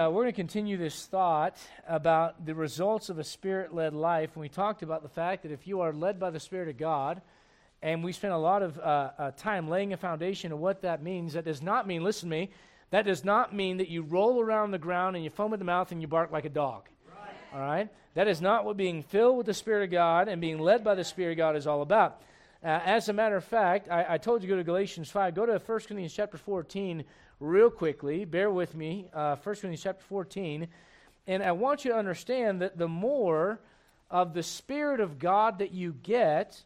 Uh, we're going to continue this thought about the results of a spirit led life. And we talked about the fact that if you are led by the Spirit of God, and we spent a lot of uh, uh, time laying a foundation of what that means, that does not mean, listen to me, that does not mean that you roll around the ground and you foam at the mouth and you bark like a dog. Right. All right? That is not what being filled with the Spirit of God and being led by the Spirit of God is all about. Uh, as a matter of fact, I, I, told you to go to Galatians 5. Go to 1 Corinthians chapter 14 real quickly. Bear with me. Uh, 1 Corinthians chapter 14. And I want you to understand that the more of the Spirit of God that you get,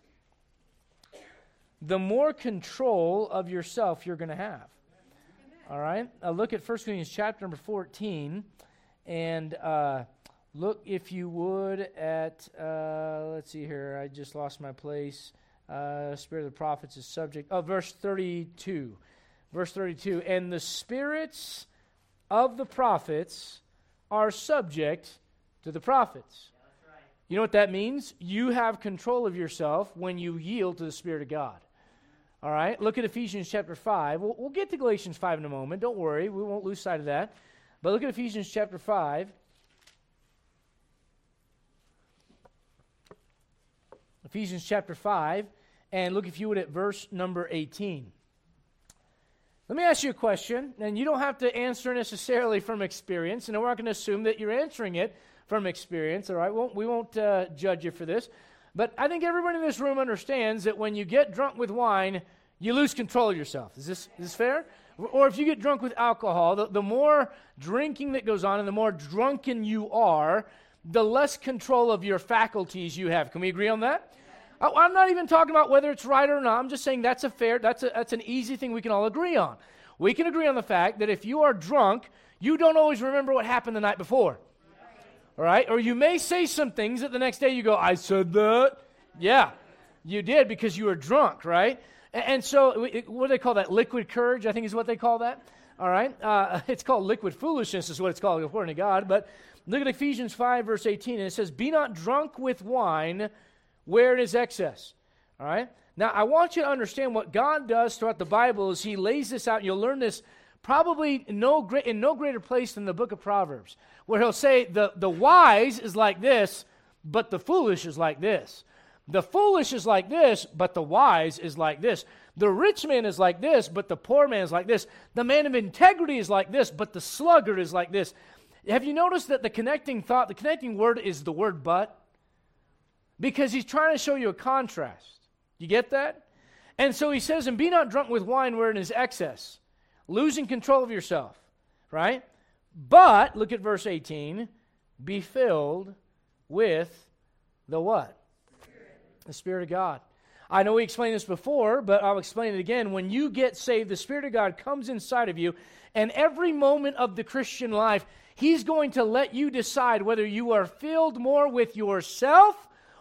the more control of yourself you're going to have. All right? Uh, look at 1 Corinthians chapter number 14. And uh, look, if you would, at, uh, let's see here, I just lost my place. Uh, Spirit of the prophets is subject. Oh, verse 32. Verse 32 And the spirits of the prophets are subject to the prophets. You know what that means? You have control of yourself when you yield to the Spirit of God. All right, look at Ephesians chapter 5. We'll, we'll, get to Galatians 5 in a moment. Don't worry, we won't lose sight of that. But look at Ephesians chapter 5. Ephesians chapter 5, and look, if you would, at verse number 18. Let me ask you a question, and you don't have to answer necessarily from experience, and we're not going to assume that you're answering it from experience, all right? We won't, we won't uh, judge you for this. But I think everyone in this room understands that when you get drunk with wine, you lose control of yourself. Is this, is this fair? Or if you get drunk with alcohol, the, the more drinking that goes on and the more drunken you are, the less control of your faculties you have. Can we agree on that? I'm not even talking about whether it's right or not. I'm just saying that's a fair, that's, a, that's an easy thing we can all agree on. We can agree on the fact that if you are drunk, you don't always remember what happened the night before. All right? Or you may say some things that the next day you go, I said that. Yeah, you did because you were drunk, right? And, and so, what do they call that? Liquid courage, I think is what they call that. All right? Uh, it's called liquid foolishness, is what it's called according to God. But look at Ephesians 5, verse 18, and it says, Be not drunk with wine where it is excess. All right? Now, I want you to understand what God does throughout the Bible is He lays this out. You'll learn this probably no, in no greater place than the book of Proverbs, where He'll say, the, the wise is like this, but the foolish is like this. The foolish is like this, but the wise is like this. The rich man is like this, but the poor man is like this. The man of integrity is like this, but the sluggard is like this. Have you noticed that the connecting thought, the connecting word is the word but? Because he's trying to show you a contrast. You get that? And so he says, and be not drunk with wine wherein is excess, losing control of yourself, right? But, look at verse 18, be filled with the what? The Spirit of God. I know we explained this before, but I'll explain it again. When you get saved, the Spirit of God comes inside of you, and every moment of the Christian life, He's going to let you decide whether you are filled more with yourself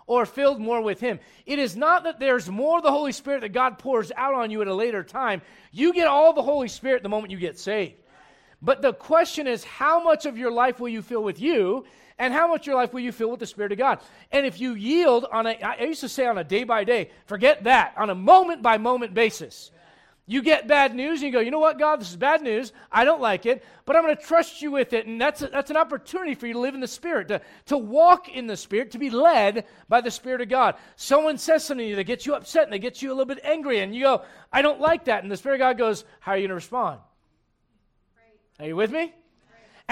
or filled more with Him. It is not that there's more of the Holy Spirit that God pours out on you at a later time. You get all the Holy Spirit the moment you get saved. But the question is, how much of your life will you fill with you, and how much of your life will you fill with the Spirit of God? And if you yield on a, I used to say on a day by day, forget that, on a moment by moment basis. You get bad news and you go, you know what, God, this is bad news. I don't like it, but I'm going to trust you with it. And that's, a, that's an opportunity for you to live in the Spirit, to, to walk in the Spirit, to be led by the Spirit of God. Someone says something to you that gets you upset and they get you a little bit angry, and you go, I don't like that. And the Spirit of God goes, How are you going to respond? Are you with me?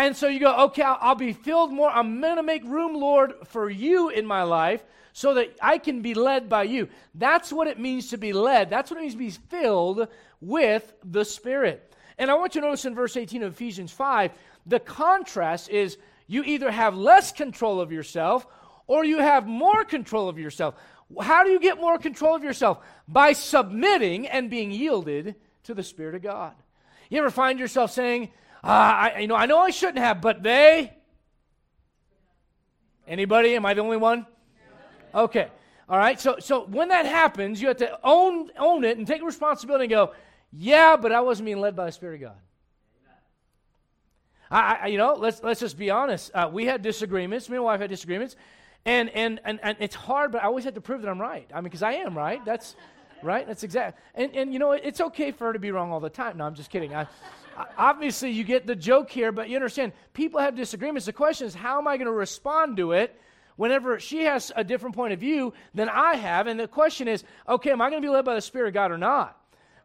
And so you go, okay, I'll, I'll be filled more. I'm going to make room, Lord, for you in my life so that I can be led by you. That's what it means to be led. That's what it means to be filled with the Spirit. And I want you to notice in verse 18 of Ephesians 5, the contrast is you either have less control of yourself or you have more control of yourself. How do you get more control of yourself? By submitting and being yielded to the Spirit of God. You ever find yourself saying, uh, I, you know, I know I shouldn't have, but they. Anybody? Am I the only one? Okay. All right. So, so when that happens, you have to own, own it and take responsibility and go, yeah, but I wasn't being led by the Spirit of God. I, I you know, let's, let's just be honest. Uh, we had disagreements. Me and wife had disagreements. And, and, and, and it's hard, but I always have to prove that I'm right. I mean, because I am right. That's, Right? That's exact. And, and you know, it's okay for her to be wrong all the time. No, I'm just kidding. I, obviously, you get the joke here, but you understand, people have disagreements. The question is, how am I going to respond to it whenever she has a different point of view than I have? And the question is, okay, am I going to be led by the Spirit of God or not?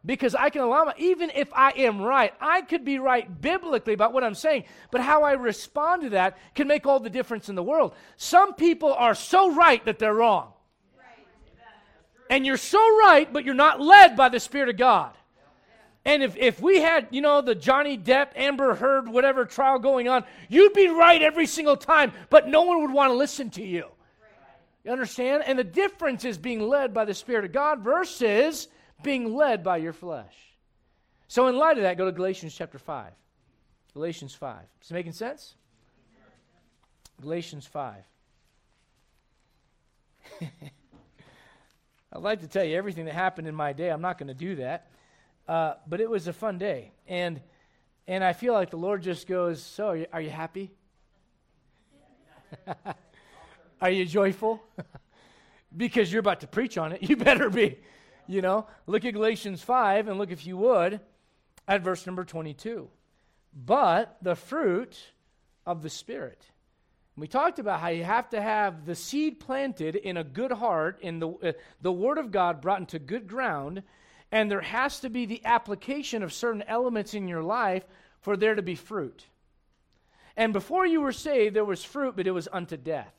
Because I can allow my, even if I am right, I could be right biblically about what I'm saying, but how I respond to that can make all the difference in the world. Some people are so right that they're wrong. And you're so right, but you're not led by the Spirit of God. And if, if we had, you know, the Johnny Depp, Amber Heard, whatever trial going on, you'd be right every single time, but no one would want to listen to you. You understand? And the difference is being led by the Spirit of God versus being led by your flesh. So, in light of that, go to Galatians chapter 5. Galatians 5. Is it making sense? Galatians 5. I'd like to tell you everything that happened in my day. I'm not going to do that. Uh, but it was a fun day. And, and I feel like the Lord just goes, So, are you, are you happy? are you joyful? because you're about to preach on it. You better be. You know, look at Galatians 5 and look, if you would, at verse number 22. But the fruit of the Spirit. We talked about how you have to have the seed planted in a good heart, in the, uh, the Word of God brought into good ground, and there has to be the application of certain elements in your life for there to be fruit. And before you were saved, there was fruit, but it was unto death.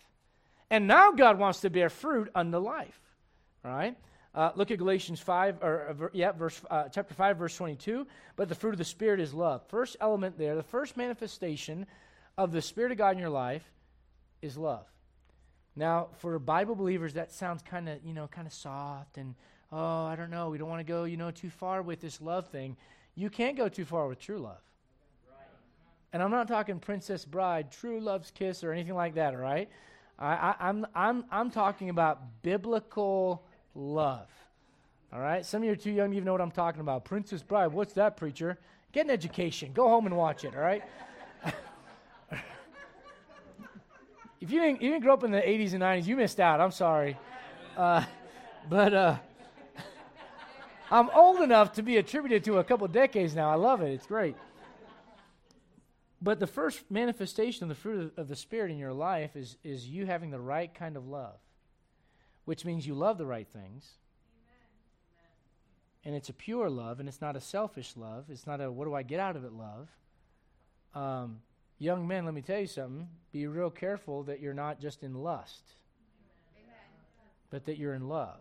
And now God wants to bear fruit unto life. All right? Uh, look at Galatians 5, or uh, yeah, verse, uh, chapter 5, verse 22. But the fruit of the Spirit is love. First element there, the first manifestation of the Spirit of God in your life is love. Now, for Bible believers, that sounds kind of, you know, kind of soft and oh, I don't know, we don't want to go, you know, too far with this love thing. You can't go too far with true love. And I'm not talking Princess Bride, True Love's Kiss, or anything like that, all right? I, I, I'm, I'm, I'm talking about biblical love. All right? Some of you are too young to even know what I'm talking about. Princess Bride, what's that, preacher? Get an education. Go home and watch it, all right? if you didn't, you didn't grow up in the 80s and 90s, you missed out. I'm sorry. Uh, but uh, I'm old enough to be attributed to a couple decades now. I love it. It's great. But the first manifestation of the fruit of, the Spirit in your life is, is you having the right kind of love, which means you love the right things. And it's a pure love, and it's not a selfish love. It's not a what do I get out of it love. Um, young men, let me tell you something. Be real careful that you're not just in lust, Amen. but that you're in love.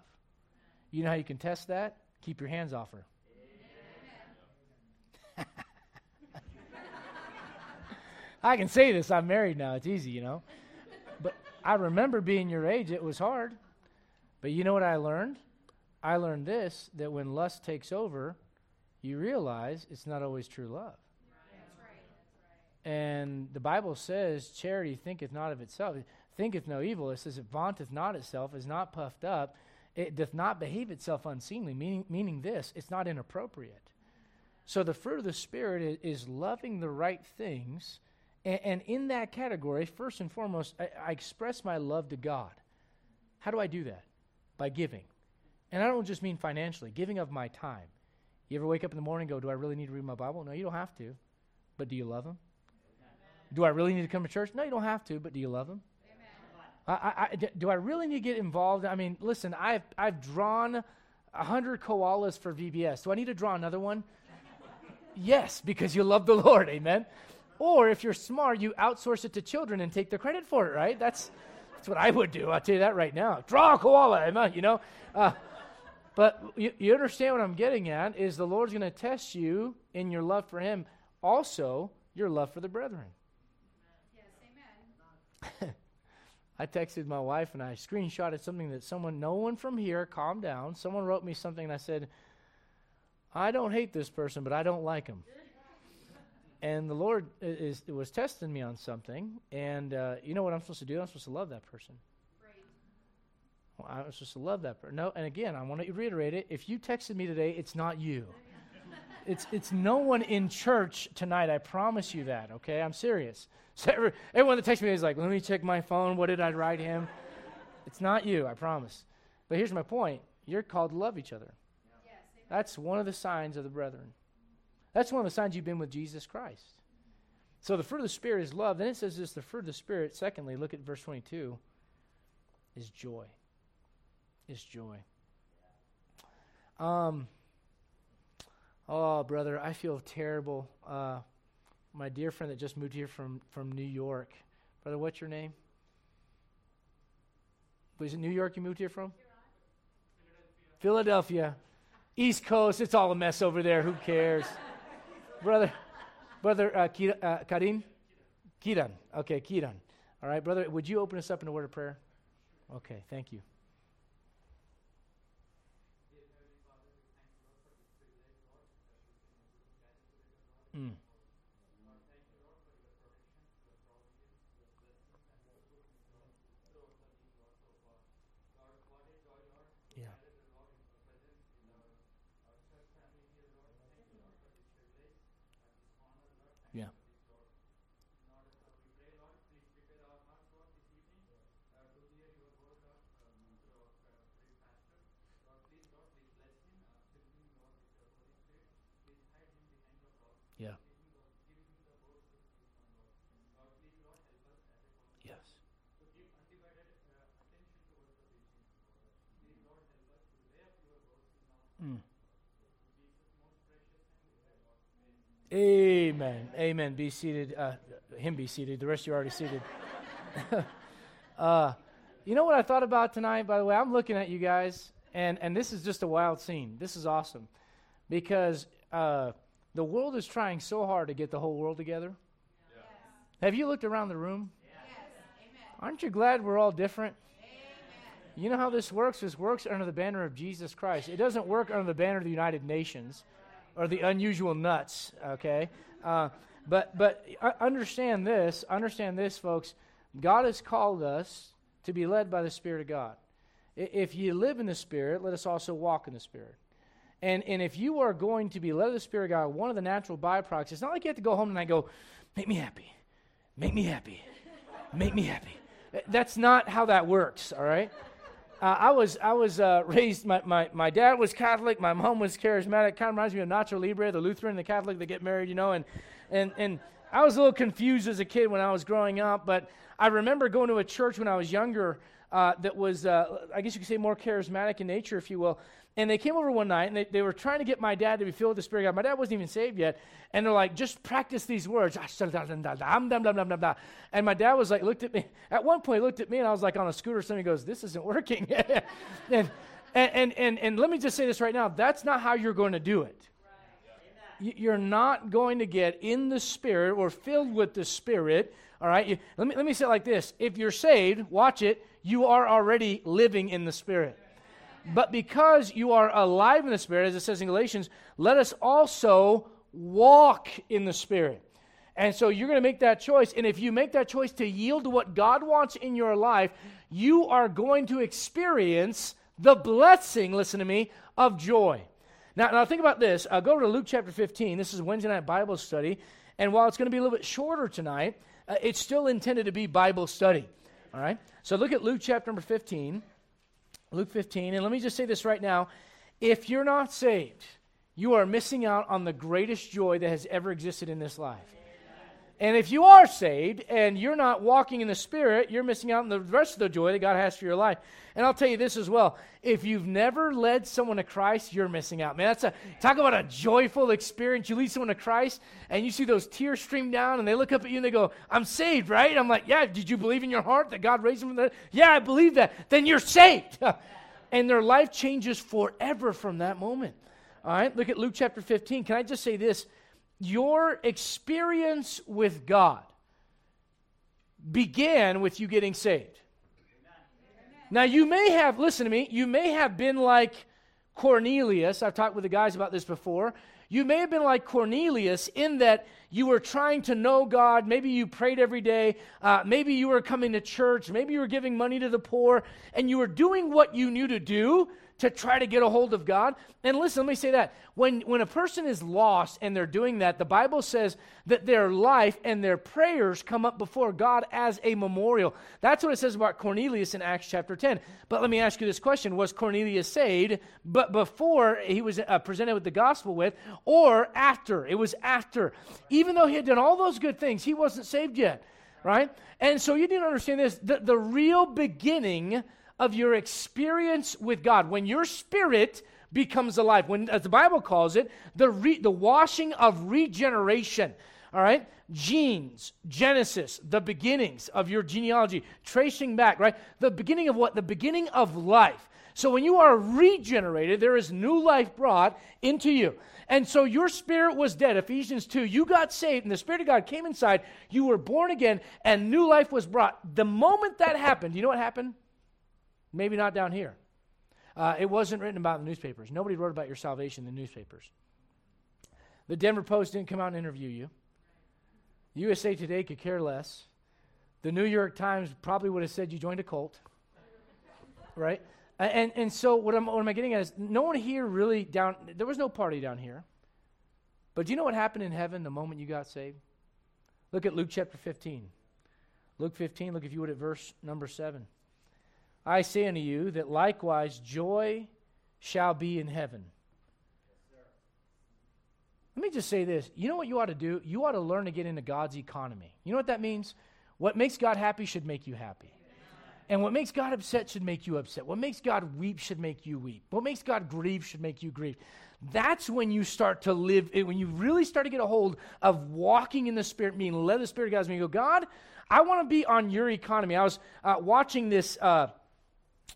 You know how you can test that? Keep your hands off her. I can say this. I'm married now. It's easy, you know. But I remember being your age, it was hard. But you know what I learned? I learned this that when lust takes over, you realize it's not always true love. And the Bible says, charity thinketh not of itself, thinketh no evil. It says, it vaunteth not itself, is not puffed up, it doth not behave itself unseemly, meaning, meaning this, it's not inappropriate. So the fruit of the Spirit is, is loving the right things. And, and, in that category, first and foremost, I, I express my love to God. How do I do that? By giving. And I don't just mean financially, giving of my time. You ever wake up in the morning and go, Do I really need to read my Bible? No, you don't have to. But do you love Him? Do I really need to come to church? No, you don't have to, but do you love Him? I, I, do I really need to get involved? I mean, listen, I've, I've drawn 100 koalas for VBS. Do I need to draw another one? yes, because you love the Lord, amen? Or if you're smart, you outsource it to children and take the credit for it, right? That's, that's what I would do. I'll tell you that right now. Draw a koala, amen, you know? Uh, but you, you understand what I'm getting at is the Lord's going to test you in your love for Him, also your love for the brethren. Yes, amen. I texted my wife and I screenshotted something that someone, no one from here, calm down. Someone wrote me something and I said, I don't hate this person, but I don't like him. and the Lord is, was testing me on something. And uh, you know what I'm supposed to do? I'm supposed to love that person. Well, I'm supposed to love that person. No, and again, I want to reiterate it. If you texted me today, it's not you. it's, it's no one in church tonight. I promise you that, okay? I'm serious. So every, everyone that texts me is like, let me check my phone. What did I write him? it's not you, I promise. But here's my point you're called to love each other. That's one of the signs of the brethren. That's one of the signs you've been with Jesus Christ. So the fruit of the Spirit is love. Then it says this the fruit of the Spirit, secondly, look at verse 22, is joy. Is joy. Um, oh, brother, I feel terrible. Uh, my dear friend that just moved here from, from New York. Brother, what's your name? Was it New York you moved here from? Philadelphia. East Coast, it's all a mess over there. Who cares? brother, brother uh, Kira, uh, Karim? Kiran. Okay, Kiran. All right, brother, would you open us up in a word of prayer? Okay, thank you. Mm. Yeah. Amen. Amen. Be seated. Uh, him be seated. The rest of you are already seated. uh, you know what I thought about tonight, by the way? I'm looking at you guys, and, and this is just a wild scene. This is awesome because uh, the world is trying so hard to get the whole world together. Yes. Have you looked around the room? Yes. Aren't you glad we're all different? Amen. You know how this works? This works under the banner of Jesus Christ. It doesn't work under the banner of the United Nations or the unusual nuts, okay? Uh, but but understand this, understand this, folks. God has called us to be led by the Spirit of God. If you live in the Spirit, let us also walk in the Spirit. And, and if you are going to be led of the Spirit of God, one of the natural byproducts, it's not like you have to go home and I go, make me happy, make me happy, make me happy. That's not how that works, all right? Uh, I was I was uh, raised. My, my my dad was Catholic. My mom was charismatic. Kind of reminds me of Nacho Libre, the Lutheran, the Catholic. They get married, you know. And and and I was a little confused as a kid when I was growing up. But I remember going to a church when I was younger uh, that was, uh, I guess you could say, more charismatic in nature, if you will. And they came over one night and they, they were trying to get my dad to be filled with the Spirit of God. My dad wasn't even saved yet. And they're like, just practice these words. And my dad was like, looked at me. At one point, he looked at me and I was like on a scooter. Somebody goes, this isn't working. and, and, and, and let me just say this right now that's not how you're going to do it. You're not going to get in the Spirit or filled with the Spirit. All right? You, let, me, let me say it like this. If you're saved, watch it, you are already living in the Spirit. But because you are alive in the Spirit, as it says in Galatians, let us also walk in the Spirit. And so you're going to make that choice. And if you make that choice to yield to what God wants in your life, you are going to experience the blessing, listen to me, of joy. Now, now think about this. Uh, go over to Luke chapter 15. This is Wednesday night Bible study. And while it's going to be a little bit shorter tonight, uh, it's still intended to be Bible study. All right? So look at Luke chapter number 15. Luke 15. And let me just say this right now. If you're not saved, you are missing out on the greatest joy that has ever existed in this life. And if you are saved and you're not walking in the Spirit, you're missing out on the rest of the joy that God has for your life. And I'll tell you this as well. If you've never led someone to Christ, you're missing out. Man, that's a talk about a joyful experience. You lead someone to Christ and you see those tears stream down and they look up at you and they go, I'm saved, right? I'm like, yeah, did you believe in your heart that God raised him from the Yeah, I believe that. Then you're saved. and their life changes forever from that moment. All right, look at Luke chapter 15. Can I just say this? Your experience with God began with you getting saved. Now, you may have, listen to me, you may have been like Cornelius. I've talked with the guys about this before. You may have been like Cornelius in that you were trying to know God. Maybe you prayed every day. Uh, maybe you were coming to church. Maybe you were giving money to the poor. And you were doing what you knew to do to try to get a hold of God. And listen, let me say that. When, when a person is lost and they're doing that, the Bible says that their life and their prayers come up before God as a memorial. That's what it says about Cornelius in Acts chapter 10. But let me ask you this question Was Cornelius saved but before he was uh, presented with the gospel with, or after? It was after. Even though he had done all those good things, he wasn't saved yet right? And so you need to understand this the, the real beginning of your experience with God, when your spirit becomes alive, when, as the Bible calls it, the, re, the washing of regeneration, all right? Genes, Genesis, the beginnings of your genealogy, tracing back, right? The beginning of what? The beginning of life. So when you are regenerated, there is new life brought into you. And so your spirit was dead. Ephesians 2. You got saved, and the Spirit of God came inside. You were born again, and new life was brought. The moment that happened, you know what happened? Maybe not down here. Uh, it wasn't written about in the newspapers. Nobody wrote about your salvation in the newspapers. The Denver Post didn't come out and interview you. USA Today could care less. The New York Times probably would have said you joined a cult. right? And, and so what, I'm, what am I getting at is no one here really down, there was no party down here. But do you know what happened in heaven the moment you got saved? Look at Luke chapter 15. Luke 15, look if you would at verse number 7. I say unto you that likewise joy shall be in heaven. Let me just say this. You know what you ought to do? You ought to learn to get into God's economy. You know what that means? What makes God happy should make you happy. And what makes God upset should make you upset. What makes God weep should make you weep. What makes God grieve should make you grieve. That's when you start to live, when you really start to get a hold of walking in the Spirit, being led the Spirit God. And you go, God, I want to be on your economy. I was uh, watching this. Uh,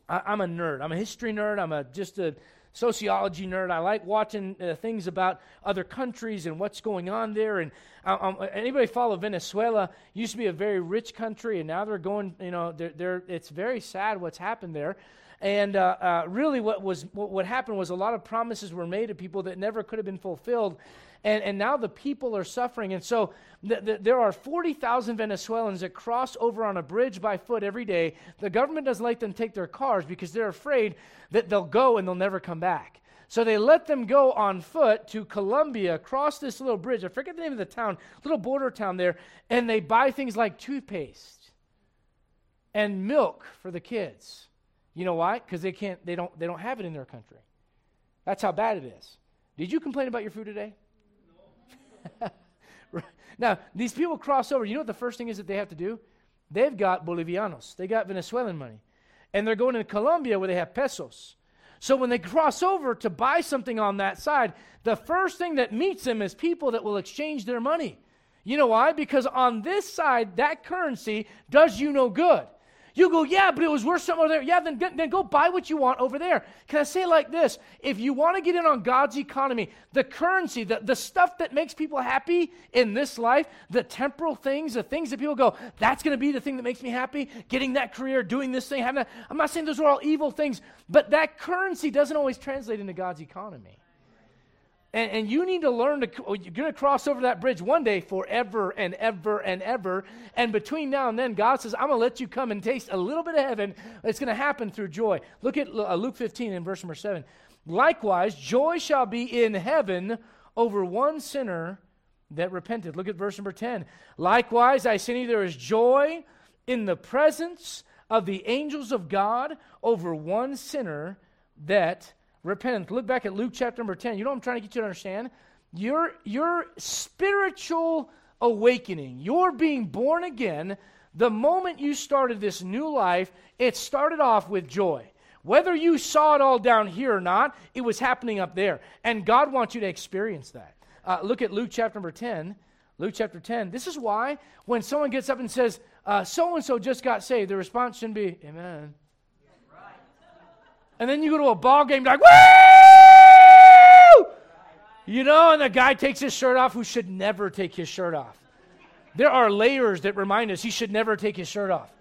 I, am a nerd. I'm a history nerd. I'm a just a sociology nerd. I like watching uh, things about other countries and what's going on there. And um, anybody follow Venezuela? Used to be a very rich country, and now they're going. You know, they're, they're it's very sad what's happened there. And uh, uh, really, what was what, what happened was a lot of promises were made to people that never could have been fulfilled. And, and now the people are suffering. And so th- th- there are 40,000 Venezuelans that cross over on a bridge by foot every day. The government doesn't let them take their cars because they're afraid that they'll go and they'll never come back. So they let them go on foot to Colombia, cross this little bridge. I forget the name of the town, little border town there, and they buy things like toothpaste and milk for the kids. You know why? Because they can't, they don't, they don't have it in their country. That's how bad it is. Did you complain about your food today? Now, these people cross over. You know what the first thing is that they have to do? They've got Bolivianos, they got Venezuelan money. And they're going to Colombia where they have pesos. So when they cross over to buy something on that side, the first thing that meets them is people that will exchange their money. You know why? Because on this side, that currency does you no good. You go, yeah, but it was worth something over there. Yeah, then, then go buy what you want over there. Can I say like this? If you want to get in on God's economy, the currency, the, the stuff that makes people happy in this life, the temporal things, the things that people go, that's going to be the thing that makes me happy, getting that career, doing this thing, having that. I'm not saying those are all evil things, but that currency doesn't always translate into God's economy. And, and, you need to learn to, oh, you're going to cross over that bridge one day forever and ever and ever. And between now and then, God says, I'm going to let you come and taste a little bit of heaven. It's going to happen through joy. Look at uh, Luke 15 in verse number 7. Likewise, joy shall be in heaven over one sinner that repented. Look at verse number 10. Likewise, I say to you, there is joy in the presence of the angels of God over one sinner that repentance. Look back at Luke chapter number 10. You know what I'm trying to get you to understand? Your, your spiritual awakening, your being born again, the moment you started this new life, it started off with joy. Whether you saw it all down here or not, it was happening up there. And God wants you to experience that. Uh, look at Luke chapter number 10. Luke chapter 10. This is why when someone gets up and says, so and so just got saved, the response shouldn't be, Amen. And then you go to a ball game, like, woo! You know, and the guy takes his shirt off who should never take his shirt off. There are layers that remind us he should never take his shirt off.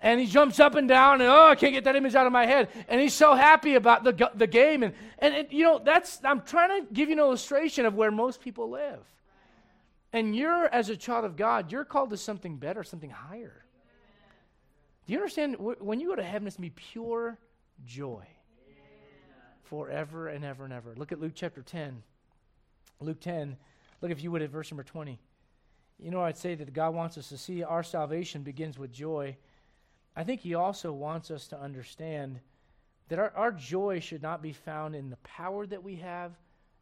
And he jumps up and down, and oh, I can't get that image out of my head. And he's so happy about the, the game. And, and it, you know, that's, I'm trying to give you an illustration of where most people live. And you're, as a child of God, you're called to something better, something higher. Do you understand? When you go to heaven, it's going to be pure joy. Forever and ever and ever. Look at Luke chapter 10. Luke 10, look if you would at verse number 20. You know, I'd say that God wants us to see our salvation begins with joy. I think He also wants us to understand that our, our joy should not be found in the power that we have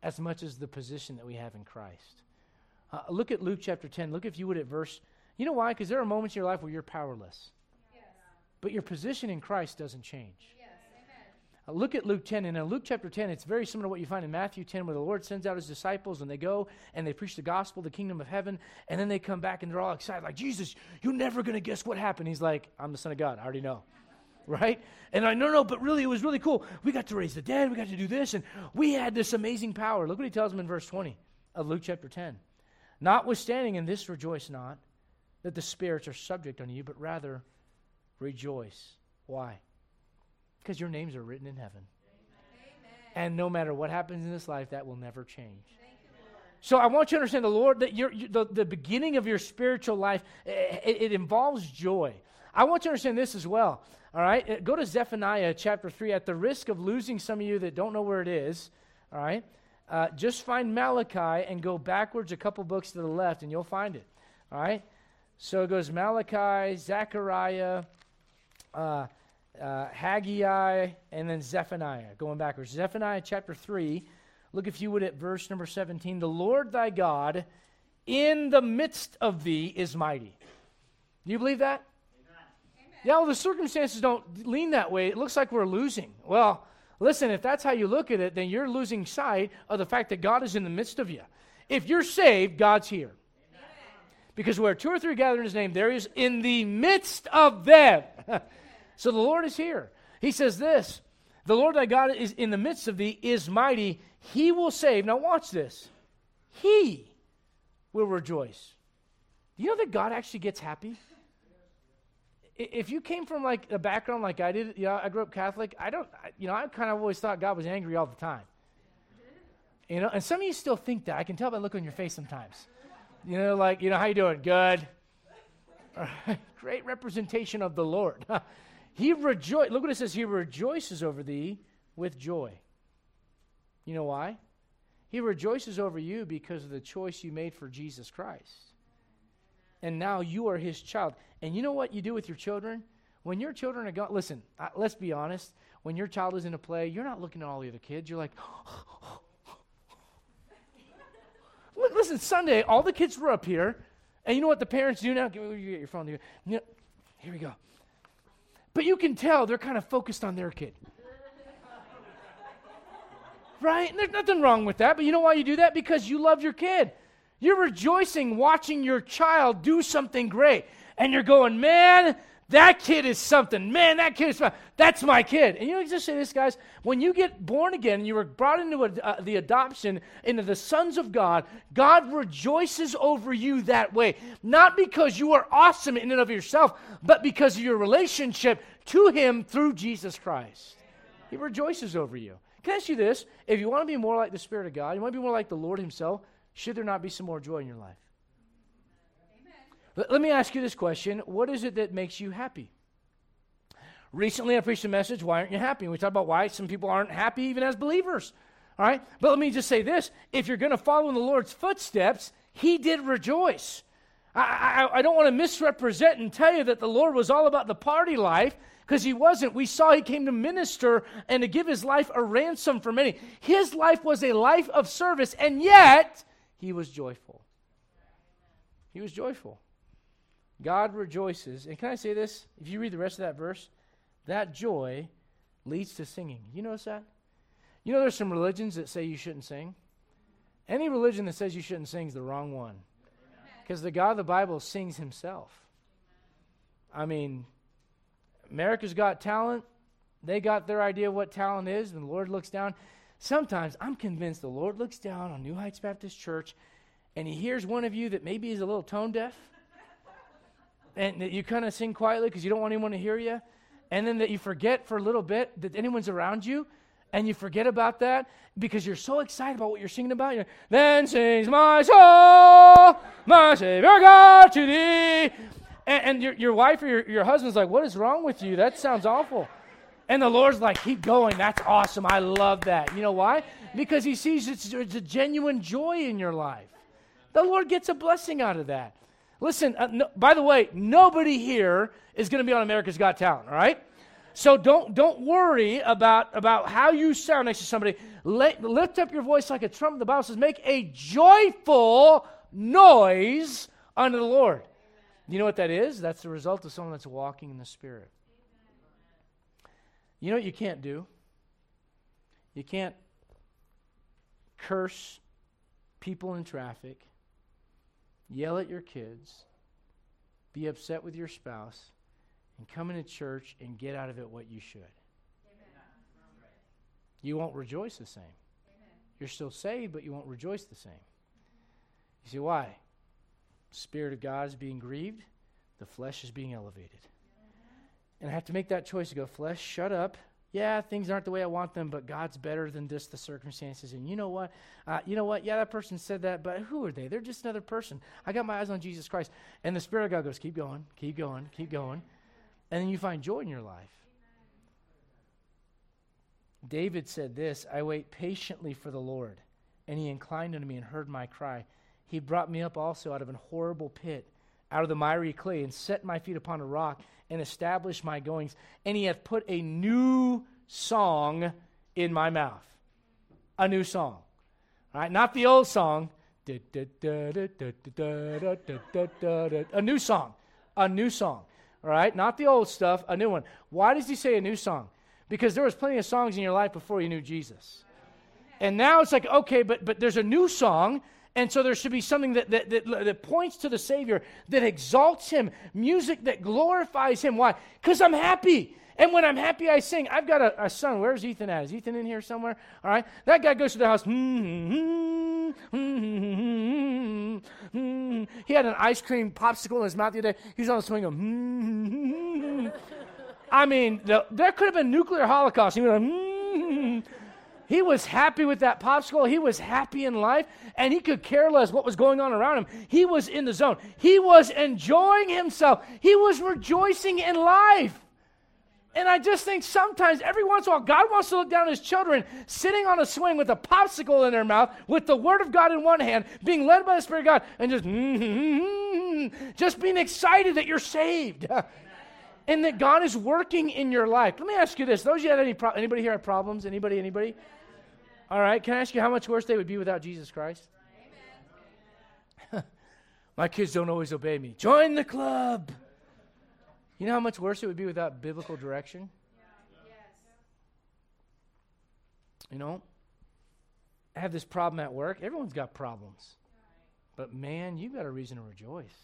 as much as the position that we have in Christ. Uh, look at Luke chapter 10. Look, if you would, at verse. You know why? Because there are moments in your life where you're powerless. Yes. But your position in Christ doesn't change. Yes, look at Luke 10. And in Luke chapter 10, it's very similar to what you find in Matthew 10, where the Lord sends out his disciples and they go and they preach the gospel, the kingdom of heaven, and then they come back and they're all excited, like, Jesus, you're never going to guess what happened. He's like, I'm the Son of God. I already know right? And I no, no, but really, it was really cool. We got to raise the dead. We got to do this, and we had this amazing power. Look what he tells them in verse 20 of Luke chapter 10. Notwithstanding, in this rejoice not that the spirits are subject unto you, but rather rejoice. Why? Because your names are written in heaven. Amen. And no matter what happens in this life, that will never change. So I want you to understand the Lord that you the, the beginning of your spiritual life it, it involves joy. I want you to understand this as well. All right, uh, go to Zephaniah chapter 3 at the risk of losing some of you that don't know where it is. All right, uh, just find Malachi and go backwards a couple books to the left and you'll find it. All right, so it goes Malachi, Zechariah, uh, uh, Haggai, and then Zephaniah, going backwards. Zephaniah chapter 3, look if you would at verse number 17. The Lord thy God in the midst of thee is mighty. Do you believe that? yeah, well, the circumstances don't lean that way. It looks like we're losing. Well, listen, if that's how you look at it, then you're losing sight of the fact that God is in the midst of you. If you're saved, God's here. Because where two or three gather in his name, there he is in the midst of them. so the Lord is here. He says this The Lord thy God is in the midst of thee, is mighty. He will save. Now watch this. He will rejoice. Do you know that God actually gets happy? if you came from like a background like I did, you know, I grew up Catholic. I don't, you know, I kind of always thought God was angry all the time. You know, and some of you still think that. I can tell by looking look on your face sometimes. You know, like, you know, how you doing? Good. Great representation of the Lord. he rejoices. Look what it says. He rejoices over thee with joy. You know why? He rejoices over you because of the choice you made for Jesus Christ and now you are his child. And you know what you do with your children? When your children are gone, listen, let's be honest. When your child is in a play, you're not looking at all the other kids. You're like, listen, Sunday, all the kids were up here. And you know what the parents do now? You get your phone. You know, here we go. But you can tell they're kind of focused on their kid. right? And there's nothing wrong with that. But you know why you do that? Because you love your kid. You're rejoicing watching your child do something great. And you're going, man, that kid is something. Man, that kid is fun. That's my kid. And you know, just say this, guys. When you get born again, and you were brought into a, uh, the adoption into the sons of God. God rejoices over you that way, not because you are awesome in and of yourself, but because of your relationship to Him through Jesus Christ. He rejoices over you. Can I ask you this? If you want to be more like the Spirit of God, you want to be more like the Lord Himself, should there not be some more joy in your life? Let, me ask you this question What is it that makes you happy? Recently, I preached a message, Why aren't you happy? And we talked about why some people aren't happy even as believers. All right? But let me just say this if you're going to follow in the Lord's footsteps, He did rejoice. I, I, I don't want to misrepresent and tell you that the Lord was all about the party life because he wasn't. We saw he came to minister and to give his life a ransom for many. His life was a life of service, and yet he was joyful. He was joyful. God rejoices. And can I say this? If you read the rest of that verse, that joy leads to singing. You notice that? You know, there's some religions that say you shouldn't sing. Any religion that says you shouldn't sing is the wrong one. Because the God of the Bible sings himself. I mean, America's got talent. They got their idea of what talent is, and the Lord looks down. Sometimes I'm convinced the Lord looks down on New Heights Baptist Church and he hears one of you that maybe is a little tone deaf and that you kind of sing quietly because you don't want anyone to hear you. And then that you forget for a little bit that anyone's around you and you forget about that because you're so excited about what you're singing about. You're, then sings my soul, my Savior God to thee. And, and your, your wife or your, your husband's like, What is wrong with you? That sounds awful. And the Lord's like, keep going. That's awesome. I love that. You know why? Because He sees it's, it's a genuine joy in your life. The Lord gets a blessing out of that. Listen, uh, no, by the way, nobody here is going to be on America's Got Talent, all right? So don't, don't worry about, about how you sound next to somebody. Let, lift up your voice like a trumpet. The Bible says, make a joyful noise unto the Lord. You know what that is? That's the result of someone that's walking in the Spirit. You know what you can't do? You can't curse people in traffic, yell at your kids, be upset with your spouse, and come into church and get out of it what you should. You won't rejoice the same. You're still saved, but you won't rejoice the same. You see why? Spirit of God is being grieved, the flesh is being elevated. And I have to make that choice to go, flesh, shut up. Yeah, things aren't the way I want them, but God's better than just the circumstances. And you know what? Uh, you know what? Yeah, that person said that, but who are they? They're just another person. I got my eyes on Jesus Christ. And the Spirit of God goes, keep going, keep going, keep going. And then you find joy in your life. David said this I wait patiently for the Lord, and he inclined unto me and heard my cry. He brought me up also out of an horrible pit, out of the miry clay, and set my feet upon a rock, and established my goings. And he hath put a new song in my mouth. A new song. All right, not the old song. A new song. A new song. All right, not the old stuff, a new one. Why does he say a new song? Because there was plenty of songs in your life before you knew Jesus. And now it's like, okay, but but there's a new song and so there should be something that, that, that, that, points to the Savior, that exalts Him, music that glorifies Him. Why? Because I'm happy. And when I'm happy, I sing. I've got a, a, son. Where's Ethan at? Is Ethan in here somewhere? All right. That guy goes to the house. he had an ice cream popsicle in his mouth the other day. He's on the swing. I mean, the, there could have been nuclear holocaust. He went like, he was happy with that popsicle. He was happy in life, and he could care less what was going on around him. He was in the zone. He was enjoying himself. He was rejoicing in life. And I just think sometimes, every once in a while, God wants to look down at his children sitting on a swing with a popsicle in their mouth, with the Word of God in one hand, being led by the Spirit of God, and just, just being excited that you're saved. and that God is working in your life. Let me ask you this: Those you had any pro- anybody here have problems? Anybody? Anybody? All right. Can I ask you how much worse they would be without Jesus Christ? My kids don't always obey me. Join the club. You know how much worse it would be without biblical direction? You know, I have this problem at work. Everyone's got problems. But man, you've got a reason to rejoice.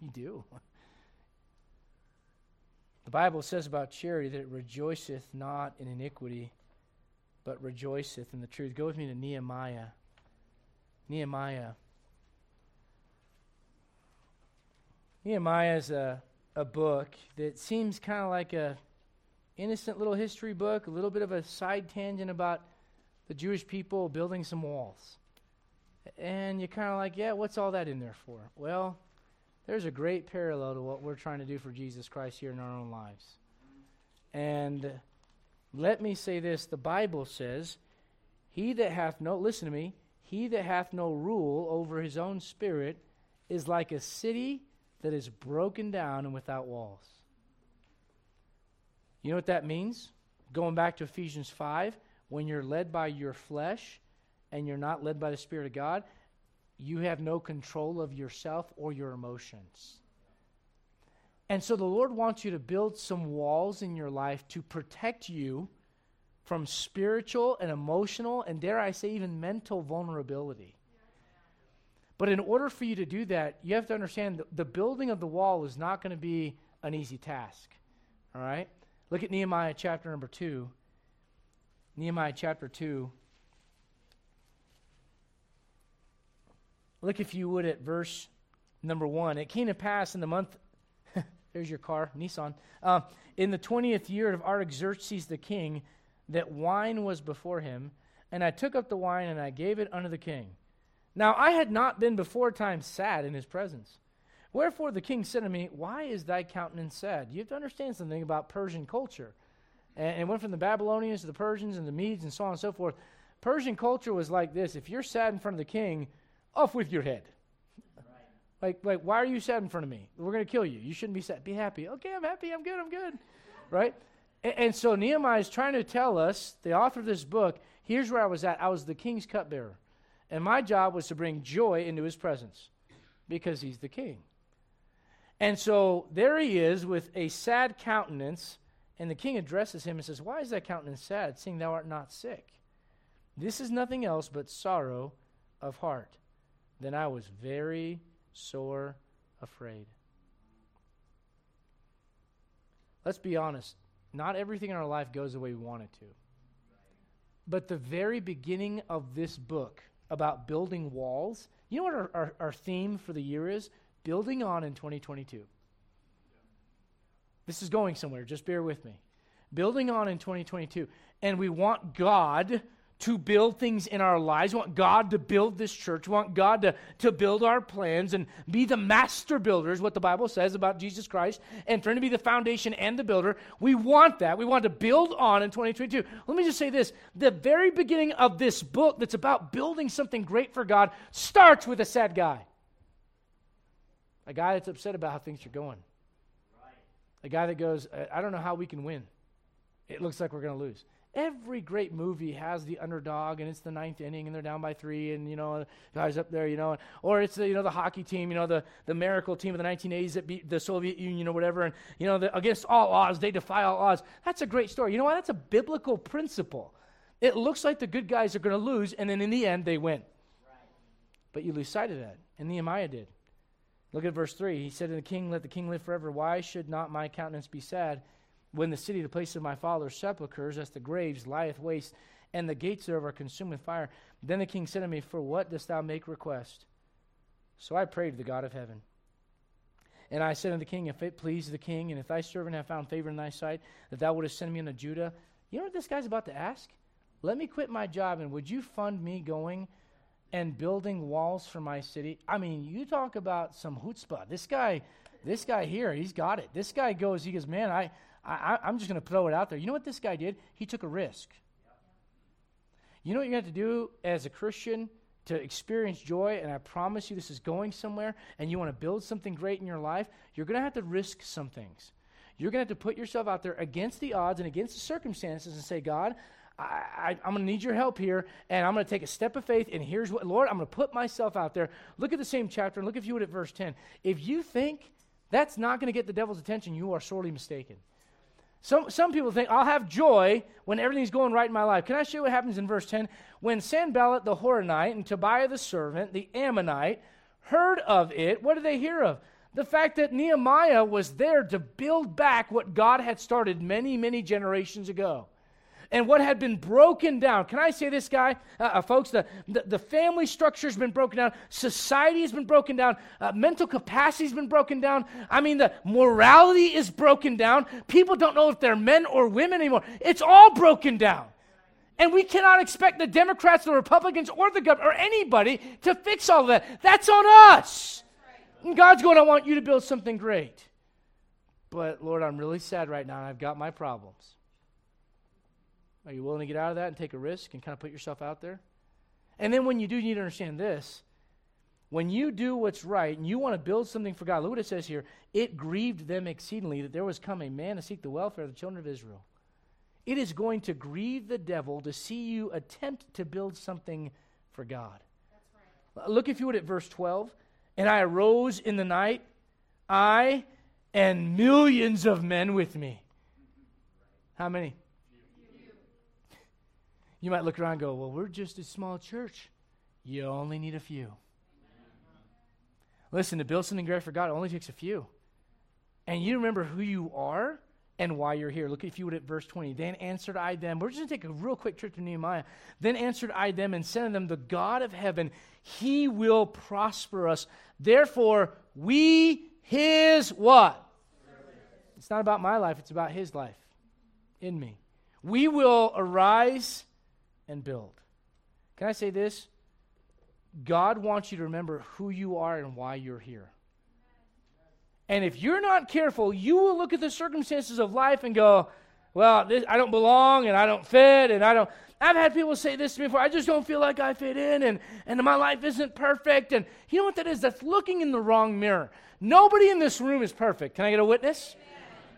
You do. The Bible says about charity that it rejoiceth not in iniquity, but rejoiceth in the truth. Go with me to Nehemiah. Nehemiah. Nehemiah is a, a book that seems kind of like a innocent little history book, a little bit of a side tangent about the Jewish people building some walls. And you're kind of like, yeah, what's all that in there for? Well, there's a great parallel to what we're trying to do for Jesus Christ here in our own lives. And let me say this the Bible says, He that hath no, listen to me, he that hath no rule over his own spirit is like a city that is broken down and without walls. You know what that means? Going back to Ephesians 5, when you're led by your flesh and you're not led by the Spirit of God, you have no control of yourself or your emotions. And so the Lord wants you to build some walls in your life to protect you from spiritual and emotional, and dare I say, even mental vulnerability. But in order for you to do that, you have to understand the building of the wall is not going to be an easy task. All right? Look at Nehemiah chapter number 2. Nehemiah chapter 2. Look, if you would, at verse number one. It came to pass in the month, there's your car, Nissan, uh, in the 20th year of Artaxerxes the king, that wine was before him, and I took up the wine and I gave it unto the king. Now I had not been before time sad in his presence. Wherefore the king said to me, Why is thy countenance sad? You have to understand something about Persian culture. and it went from the Babylonians to the Persians and the Medes and so on and so forth. Persian culture was like this if you're sad in front of the king, off with your head. Like, like, why are you sad in front of me? We're going to kill you. You shouldn't be sad. Be happy. Okay, I'm happy. I'm good. I'm good. Right? And, and, so Nehemiah is trying to tell us, the author of this book, here's where I was at. I was the king's cupbearer. And my job was to bring joy into his presence because he's the king. And so there he is with a sad countenance, and the king addresses him and says, Why is that countenance sad, seeing thou art not sick? This is nothing else but sorrow of heart. Then I was very sore afraid. Let's be honest. Not everything in our life goes the way we want it to. But the very beginning of this book about building walls, you know what our, our, our theme for the year is? Building on in 2022. This is going somewhere. Just bear with me. Building on in 2022. And we want God to build things in our lives. We want God to build this church. We want God to, to build our plans and be the master builders, what the Bible says about Jesus Christ, and for him to be the foundation and the builder. We want that. We want to build on in 2022. Let me just say this the very beginning of this book that's about building something great for God starts with a sad guy. A guy that's upset about how things are going. A guy that goes, I don't know how we can win. It looks like we're going to lose. Every great movie has the underdog, and it's the ninth inning, and they're down by three, and you know, guys up there, you know, or it's the you know the hockey team, you know, the the miracle team of the 1980s that beat the Soviet Union or whatever, and you know, the, against all odds, they defy all odds. That's a great story. You know what? That's a biblical principle. It looks like the good guys are going to lose, and then in the end, they win. Right. But you lose sight of that, and Nehemiah did. Look at verse 3. He said to the king, Let the king live forever. Why should not my countenance be sad? When the city, the place of my father's sepulchres, as the graves, lieth waste, and the gates thereof are consumed with fire. Then the king said to me, For what dost thou make request? So I prayed to the God of heaven. And I said unto the king, If it please the king, and if thy servant have found favor in thy sight, that thou wouldest send me unto Judah. You know what this guy's about to ask? Let me quit my job, and would you fund me going and building walls for my city? I mean, you talk about some chutzpah. This guy, this guy here, he's got it. This guy goes, he goes, man, I, I, am just going to throw it out there. You know what this guy did? He took a risk. You know what you have to do as a Christian to experience joy, and I promise you this is going somewhere, and you want to build something great in your life? You're going to have to risk some things. You're going to have to put yourself out there against the odds and against the circumstances and say, God, I, am going to need your help here, and I'm going to take a step of faith, and here's what, Lord, I'm going to put myself out there. Look at the same chapter, and look if you would at verse 10. If you think that's not going to get the devil's attention, you are sorely mistaken. Some, some people think I'll have joy when everything's going right in my life. Can I show you what happens in verse 10? When Sanballat the Horonite and Tobiah the servant, the Ammonite, heard of it, what did they hear of? The fact that Nehemiah was there to build back what God had started many, many generations ago and what had been broken down. Can I say this, guy, uh, uh, folks? The, the, the, family structure has been broken down, society has been broken down, uh, mental capacity has been broken down. I mean, the morality is broken down. People don't know if they're men or women anymore. It's all broken down. And we cannot expect the Democrats, the Republicans, or the government, or anybody to fix all of that. That's on us. And God's going, I want you to build something great. But Lord, I'm really sad right now, and I've got my problems. Are you willing to get out of that and take a risk and kind of put yourself out there? And then when you do, you need to understand this. When you do what's right and you want to build something for God, look what it says here. It grieved them exceedingly that there was come a man to seek the welfare of the children of Israel. It is going to grieve the devil to see you attempt to build something for God. Right. Look, if you would, at verse 12. And I arose in the night, I and millions of men with me. How many? You might look around and go, Well, we're just a small church. You only need a few. Listen, to build something great for God, it only takes a few. And you remember who you are and why you're here. Look, if you would, at verse 20. Then answered I them. We're just going to take a real quick trip to Nehemiah. Then answered I them and said to them, The God of heaven, he will prosper us. Therefore, we his what? It's not about my life, it's about his life in me. We will arise and build. Can I say this? God wants you to remember who you are and why you're here. And if you're not careful, you will look at the circumstances of life and go, Well, this, I don't belong and I don't fit and I don't. I've had people say this to me before. I just don't feel like I fit in and, and my life isn't perfect. And you know what that is? That's looking in the wrong mirror. Nobody in this room is perfect. Can I get a witness?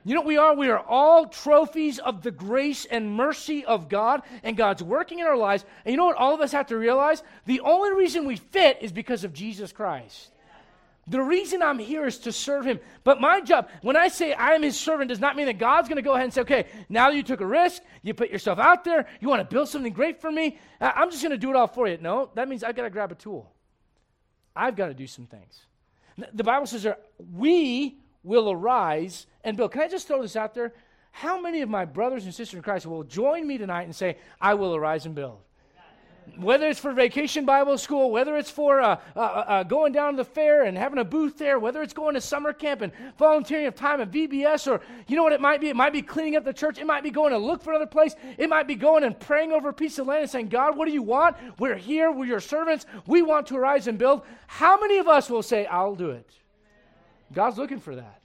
You know what we are? We are all trophies of the grace and mercy of God, and God's working in our lives. And you know what all of us have to realize? The only reason we fit is because of Jesus Christ. The reason I'm here is to serve him. But my job, when I say I am his servant, does not mean that God's going to go ahead and say, okay, now you took a risk, you put yourself out there, you want to build something great for me, I'm just going to do it all for you. No, that means I've got to grab a tool. I've got to do some things. The Bible says we will arise and Bill, Can I just throw this out there? How many of my brothers and sisters in Christ will join me tonight and say, I will arise and build? Whether it's for vacation Bible school, whether it's for uh, uh, uh, going down to the fair and having a booth there, whether it's going to summer camp and volunteering of time at VBS, or you know what it might be? It might be cleaning up the church. It might be going to look for another place. It might be going and praying over a piece of land and saying, God, what do you want? We're here. We're your servants. We want to arise and build. How many of us will say, I'll do it? God's looking for that.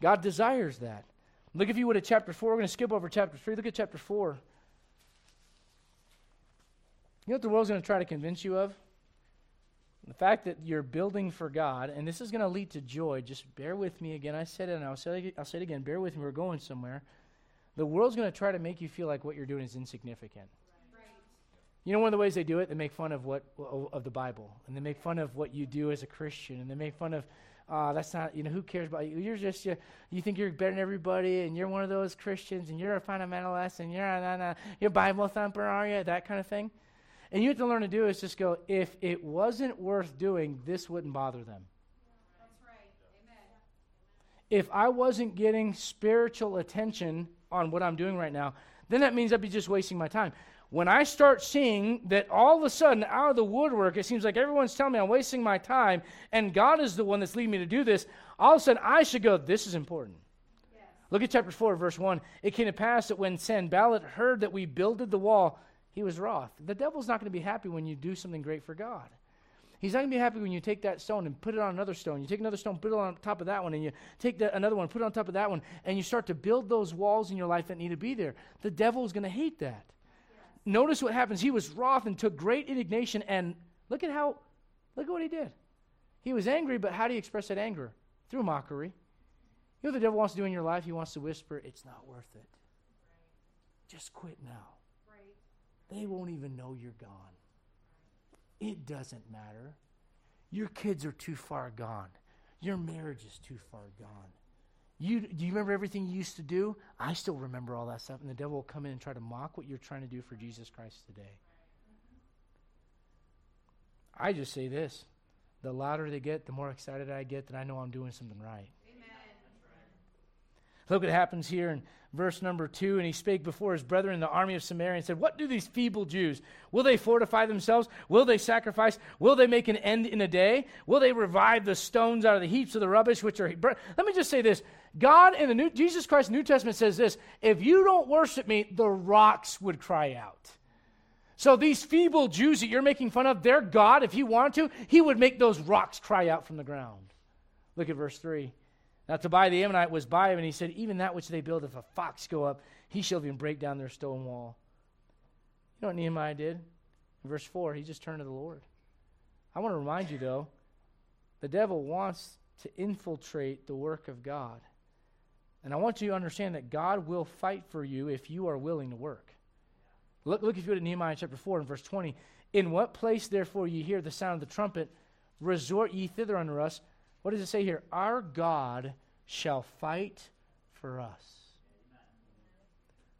God desires that. Look, if you would, at chapter 4. We're going to skip over chapter 3. Look at chapter 4. You know what the world's going to try to convince you of? The fact that you're building for God, and this is going to lead to joy. Just bear with me again. I said it, and I'll say it, I'll say it again. Bear with me. We're going somewhere. The world's going to try to make you feel like what you're doing is insignificant. You know, one of the ways they do it, they make fun of what of the Bible, and they make fun of what you do as a Christian, and they make fun of uh, that's not, you know, who cares about you? You're just, you, you think you're better than everybody, and you're one of those Christians, and you're a fundamentalist, and you're a, a, you're a Bible thumper, are you? That kind of thing. And you have to learn to do is just go, if it wasn't worth doing, this wouldn't bother them. That's right. Amen. If I wasn't getting spiritual attention on what I'm doing right now, then that means I'd be just wasting my time when I start seeing that all of a sudden, out of the woodwork, it seems like everyone's telling me I'm wasting my time, and God is the one that's leading me to do this, all of a sudden I should go, This is important. Look at chapter 4, verse 1. It came to pass that when Sanballat heard that we builded the wall, he was wroth. The devil's not going to be happy when you do something great for God. He's not going to be happy when you take that stone and put it on another stone. You take another stone, put it on top of that one, and you take the, another one, put it on top of that one, and you start to build those walls in your life that need to be there. The devil is going to hate that notice what happens. He was wroth and took great indignation, and look at how, look at what he did. He was angry, but how do you express that anger? Through mockery. You know what the devil wants to do in your life? He wants to whisper, It's not worth it. Just quit now. They won't even know you're gone. It doesn't matter. Your kids are too far gone. Your marriage is too far gone. You, do you remember everything you used to do? I still remember all that stuff. And the devil will come in and try to mock what you're trying to do for Jesus Christ today. I just say this the louder they get, the more excited I get that I know I'm doing something right. Look what happens here in verse number two. And he spake before his brethren in the army of Samaria and said, What do these feeble Jews? Will they fortify themselves? Will they sacrifice? Will they make an end in a day? Will they revive the stones out of the heaps of the rubbish which are. Let me just say this God in the New, Jesus Christ New Testament says this if you don't worship me, the rocks would cry out. So these feeble Jews that you're making fun of, their God, if he wanted to, he would make those rocks cry out from the ground. Look at verse 3. Now Tobiah the Ammonite was by him, and he said, Even that which they build, if a fox go up, he shall even break down their stone wall. You know what Nehemiah did? In verse 4, he just turned to the Lord. I want to remind you, though, the devil wants to infiltrate the work of God. And I want you to understand that God will fight for you if you are willing to work. Look, look if you go to Nehemiah chapter 4 and verse 20. In what place, therefore, ye hear the sound of the trumpet, resort ye thither unto us. What does it say here? Our God shall fight for us.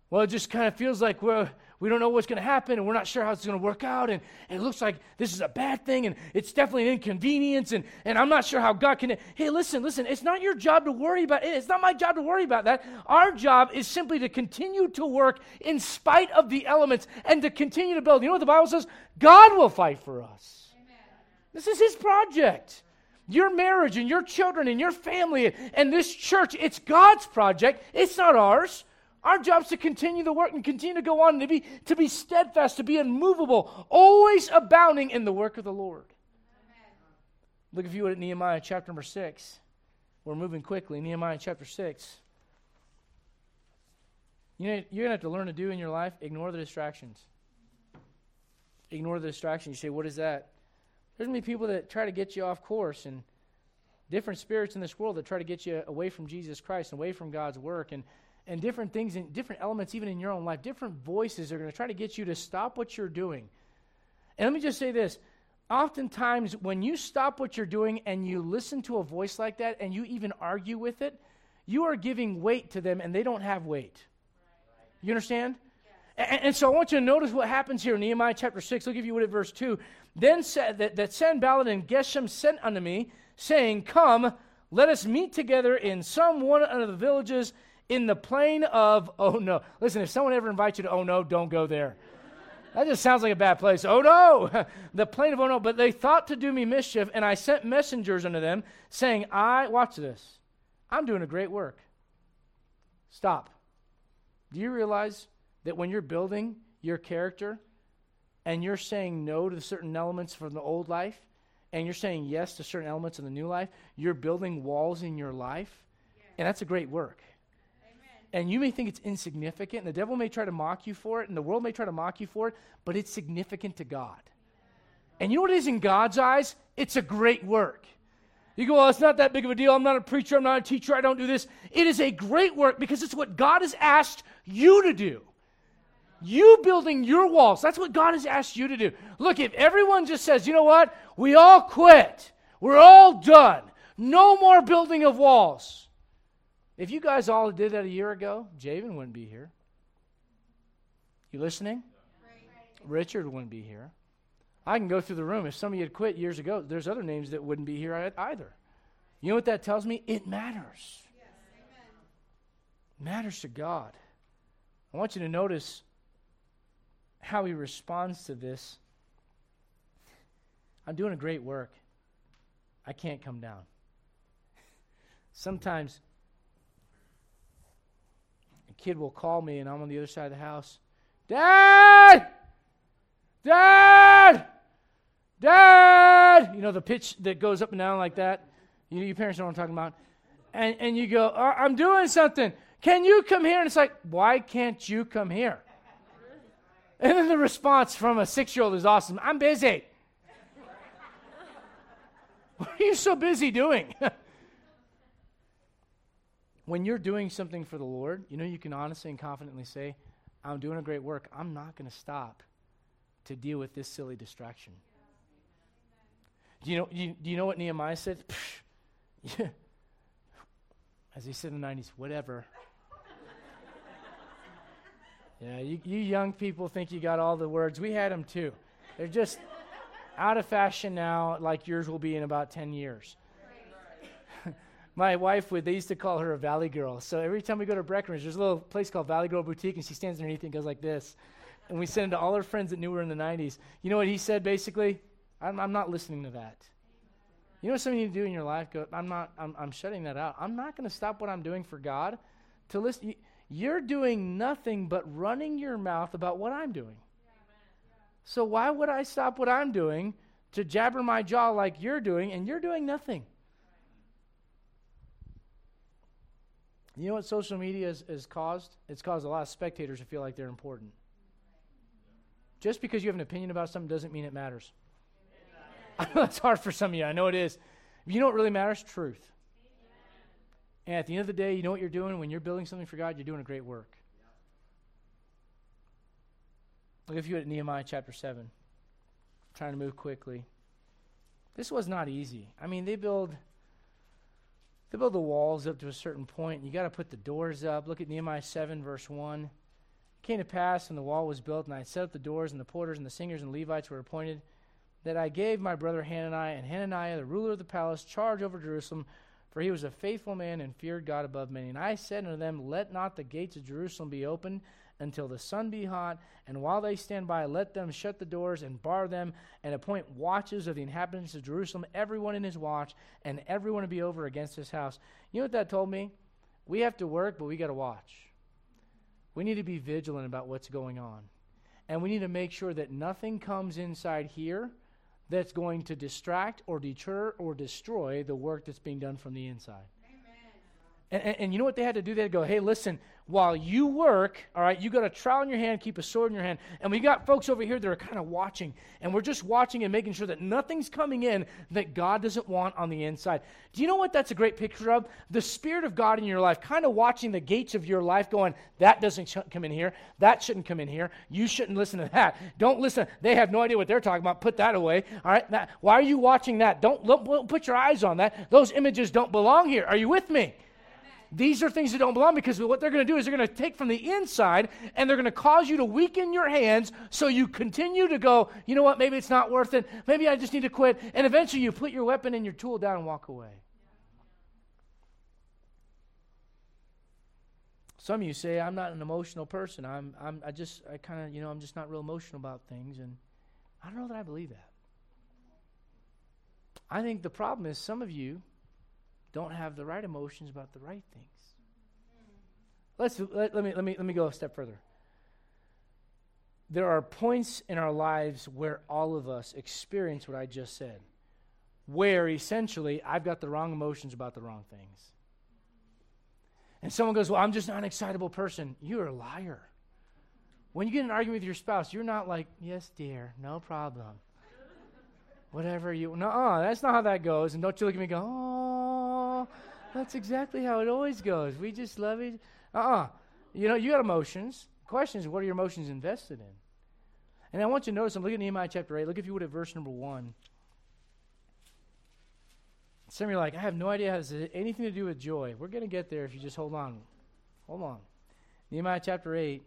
Well, it just kind of feels like we're, we don't know what's going to happen and we're not sure how it's going to work out. And, and, it looks like this is a bad thing and it's definitely an inconvenience. And, and I'm not sure how God can. Hey, listen, listen, it's not your job to worry about it. It's not my job to worry about that. Our job is simply to continue to work in spite of the elements and to continue to build. You know what the Bible says? God will fight for us. Amen. This is His project. Your marriage and your children and your family and this church, it's God's project. It's not ours. Our job is to continue the work and continue to go on, to be, to be steadfast, to be unmovable, always abounding in the work of the Lord. Amen. Look, if you would, at Nehemiah chapter number 6. We're moving quickly. Nehemiah chapter 6. You know, you're going to have to learn to do in your life ignore the distractions. Ignore the distractions. You say, what is that? There's going to be people that try to get you off course and different spirits in this world that try to get you away from Jesus Christ and away from God's work and, and different things and different elements even in your own life. Different voices are going to try to get you to stop what you're doing. And let me just say this. Oftentimes, when you stop what you're doing and you listen to a voice like that and you even argue with it, you are giving weight to them and they don't have weight. You understand? And, so I want you to notice what happens here in Nehemiah chapter 6. I'll give you what at verse 2. Then said that, that Sanballat and Geshem sent unto me, saying, Come, let us meet together in some one of the villages in the plain of Oh no. Listen, if someone ever invites you to Oh no, don't go there. That just sounds like a bad place. Oh no, the plain of Oh no. But they thought to do me mischief, and I sent messengers unto them, saying, I, watch this, I'm doing a great work. Stop. Do you realize that when you're building your character and you're saying no to certain elements from the old life and you're saying yes to certain elements of the new life, you're building walls in your life? And that's a great work. And you may think it's insignificant, and the devil may try to mock you for it, and the world may try to mock you for it, but it's significant to God. And you know what it is in God's eyes? It's a great work. You go, well, it's not that big of a deal. I'm not a preacher. I'm not a teacher. I don't do this. It is a great work because it's what God has asked you to do. You building your walls. That's what God has asked you to do. Look, if everyone just says, you know what? We all quit. We're all done. No more building of walls. If you guys all did that a year ago, Javen wouldn't be here. You listening? Richard wouldn't be here. I can go through the room. If some of you had quit years ago, there's other names that wouldn't be here either. You know what that tells me? It matters. Yes, it matters to God. I want you to notice how he responds to this. I'm doing a great work. I can't come down. Sometimes kid will call me and I'm on the other side of the house. Dad! Dad! Dad! You know, the pitch that goes up and down like that. You know, your parents know what I'm talking about. And, and you go, uh, I'm doing something. Can you come here? And it's like, why can't you come here? And then the response from a six year old is awesome I'm busy. what are you so busy doing? when you're doing something for the Lord, you know, you can honestly and confidently say, I'm doing a great work. I'm not going to stop to deal with this silly distraction. Do you know, you, do you know what Nehemiah said? As he said in the 90s, whatever. yeah, you, you young people think you got all the words. We had them too. They're just out of fashion now, like yours will be in about 10 years. My wife would, they used to call her a valley girl. So every time we go to Breckenridge, there's a little place called Valley Girl Boutique, and she stands underneath and goes like this. And we send it to all our friends that knew her in the 90s. You know what he said basically? I'm, I'm not listening to that. You know what something you need to do in your life? Go, I'm not, I'm, I'm shutting that out. I'm not going to stop what I'm doing for God to listen. You're doing nothing but running your mouth about what I'm doing. So why would I stop what I'm doing to jabber my jaw like you're doing and you're doing nothing? You know what social media has, has caused? It's caused a lot of spectators to feel like they're important. Just because you have an opinion about something doesn't mean it matters. That's hard for some of you. I know it is. You know what really matters? Truth. And at the end of the day, you know what you're doing when you're building something for God? You're doing a great work. Look if you at Nehemiah chapter 7. I'm trying to move quickly. This was not easy. I mean, they build they build the walls up to a certain point. You got to put the doors up. Look at Nehemiah 7, verse 1. It came to pass when the wall was built, and I set up the doors, and the porters, and the singers, and Levites were appointed that I gave my brother Hanani and Hananiah, the ruler of the palace, charge over Jerusalem, for he was a faithful man and feared God above many. And I said unto them, Let not the gates of Jerusalem be opened until the sun be hot, and while they stand by, let them shut the doors and bar them, and appoint watches of the inhabitants of Jerusalem, everyone in his watch, and everyone to be over against his house. You know what that told me? We have to work, but we got to watch. We need to be vigilant about what's going on. And we need to make sure that nothing comes inside here that's going to distract or deter or destroy the work that's being done from the inside. And, and, and, you know what they had to do? They go, hey, listen, while you work, all right, you got a trowel in your hand, keep a sword in your hand. And we got folks over here that are kind of watching. And we're just watching and making sure that nothing's coming in that God doesn't want on the inside. Do you know what that's a great picture of? The Spirit of God in your life, kind of watching the gates of your life, going, that doesn't come in here. That shouldn't come in here. You shouldn't listen to that. Don't listen. They have no idea what they're talking about. Put that away. All right. Now, why are you watching that? Don't, don't put your eyes on that. Those images don't belong here. Are you with me? These are things that don't belong because what they're going to do is they're going to take from the inside and they're going to cause you to weaken your hands so you continue to go, you know what, maybe it's not worth it. Maybe I just need to quit. And eventually you put your weapon and your tool down and walk away. Some of you say, I'm not an emotional person. I'm, I'm I just, I kind of, you know, I'm just not real emotional about things. And I don't know that I believe that. I think the problem is some of you don't have the right emotions about the right things. Let's let, let, me let me let me go a step further. There are points in our lives where all of us experience what I just said, where essentially I've got the wrong emotions about the wrong things. And someone goes, Well, I'm just not an excitable person. You're a liar. When you get in an argument with your spouse, you're not like, Yes, dear, no problem. Whatever you, no, uh, that's not how that goes. And don't you look at me and go, Oh, that's exactly how it always goes. We just love it. Uh uh-uh. uh You know, you got emotions. The question is, what are your emotions invested in? And I want you to notice, I'm looking at Nehemiah chapter 8. Look, if you would, at verse number 1. Some of you are like, I have no idea how this has anything to do with joy. We're going to get there if you just hold on. Hold on. Nehemiah chapter 8.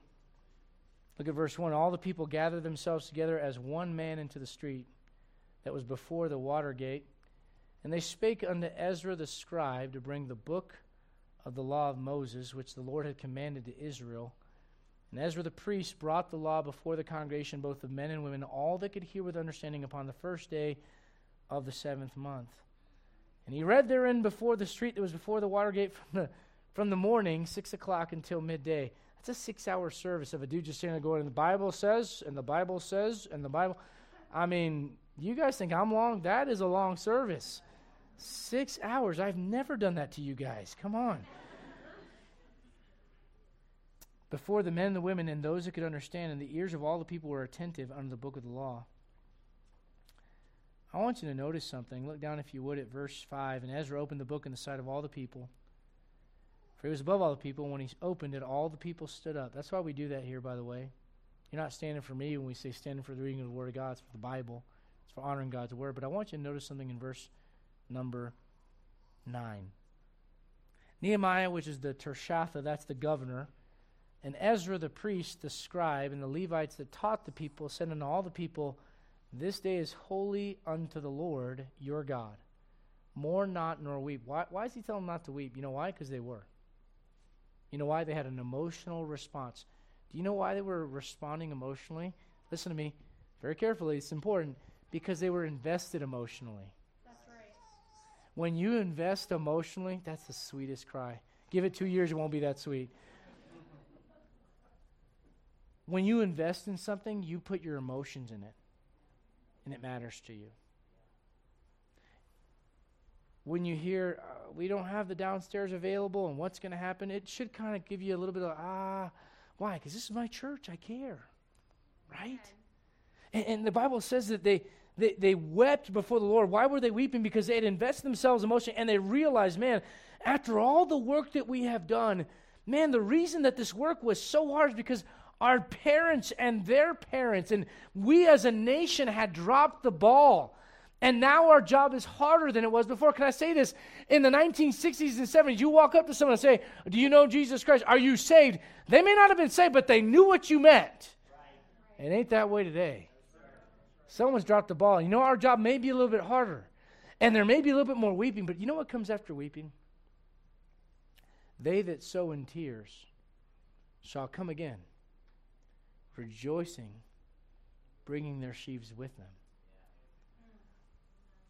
Look at verse 1. All the people gathered themselves together as one man into the street that was before the water gate. And they spake unto Ezra the scribe to bring the book of the law of Moses, which the Lord had commanded to Israel. And Ezra the priest brought the law before the congregation, both of men and women, all that could hear with understanding upon the first day of the seventh month. And he read therein before the street that was before the water gate from the, from the morning, six o'clock, until midday. That's a six hour service of a dude just standing there going, and the Bible says, and the Bible says, and the Bible. I mean, you guys think I'm long? That is a long service. Six hours. I've never done that to you guys. Come on. Before the men and the women and those who could understand, and the ears of all the people were attentive under the book of the law. I want you to notice something. Look down, if you would, at verse 5. And Ezra opened the book in the sight of all the people. For he was above all the people. When he opened it, all the people stood up. That's why we do that here, by the way. You're not standing for me when we say standing for the reading of the Word of God, it's for the Bible. It's for honoring God's word. But I want you to notice something in verse number 9. Nehemiah, which is the Tirshatha, that's the governor, and Ezra the priest, the scribe, and the Levites that taught the people, said unto all the people, This day is holy unto the Lord your God. Mourn not nor weep. Why, why is he telling them not to weep? You know why? Because they were. You know why? They had an emotional response. Do you know why they were responding emotionally? Listen to me very carefully. It's important because they were invested emotionally. When you invest emotionally, that's the sweetest cry. Give it two years, it won't be that sweet. when you invest in something, you put your emotions in it, and it matters to you. When you hear, uh, we don't have the downstairs available and what's going to happen, it should kind of give you a little bit of, ah, why? Because this is my church. I care. Right? And, and, the Bible says that they, they, they wept before the Lord. Why were they weeping? Because they had invested themselves emotionally and they realized, man, after all the work that we have done, man, the reason that this work was so hard is because our parents and their parents and we as a nation had dropped the ball. And now our job is harder than it was before. Can I say this? In the 1960s and 70s, you walk up to someone and say, Do you know Jesus Christ? Are you saved? They may not have been saved, but they knew what you meant. Right. It ain't that way today. Someone's dropped the ball. You know, our job may be a little bit harder. And there may be a little bit more weeping, but you know what comes after weeping? They that sow in tears shall come again, rejoicing, bringing their sheaves with them.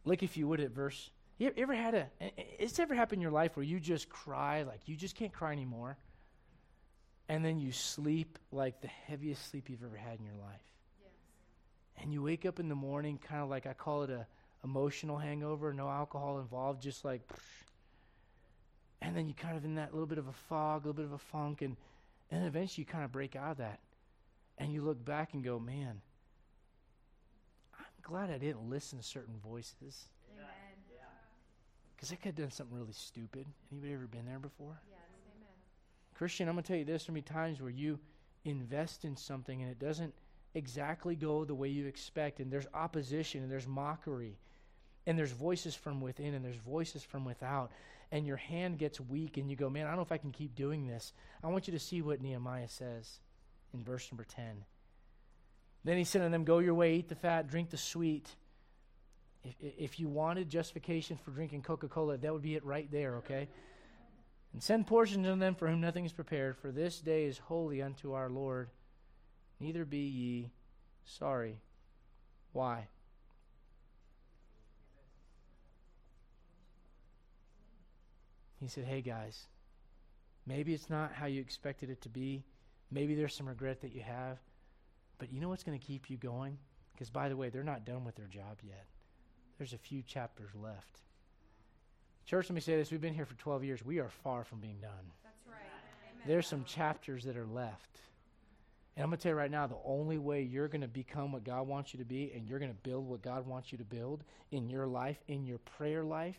Look, if you would, at verse. You ever had a? It's ever happened in your life where you just cry like you just can't cry anymore, and then you sleep like the heaviest sleep you've ever had in your life and you wake up in the morning kind of like I call it a emotional hangover, no alcohol involved, just like And then you kind of in that little bit of a fog, a little bit of a funk, and, and eventually you kind of break out of that. And you look back and go, man, I'm glad I didn't listen to certain voices. Because I could have done something really stupid. Anybody ever been there before? Yes, amen. Christian, I'm going to tell you this: there's so many times where you invest in something and it doesn't exactly go the way you expect, and there's opposition and there's mockery, and there's voices from within and there's voices from without, and your hand gets weak, and you go, Man, I don't know if I can keep doing this. I want you to see what Nehemiah says in verse number 10. Then he said to them, Go your way, eat the fat, drink the sweet. If, if you wanted justification for drinking Coca Cola, that would be it right there, okay? And send portions unto them for whom nothing is prepared, for this day is holy unto our Lord. Neither be ye sorry. Why? He said, Hey guys, maybe it's not how you expected it to be. Maybe there's some regret that you have. But you know what's going to keep you going? Because, by the way, they're not done with their job yet. There's a few chapters left. Church, let me say this. We've been here for 12 years. We are far from being done. That's right. Amen. There's some chapters that are left. And I'm going to tell you right now the only way you're going to become what God wants you to be and you're going to build what God wants you to build in your life, in your prayer life,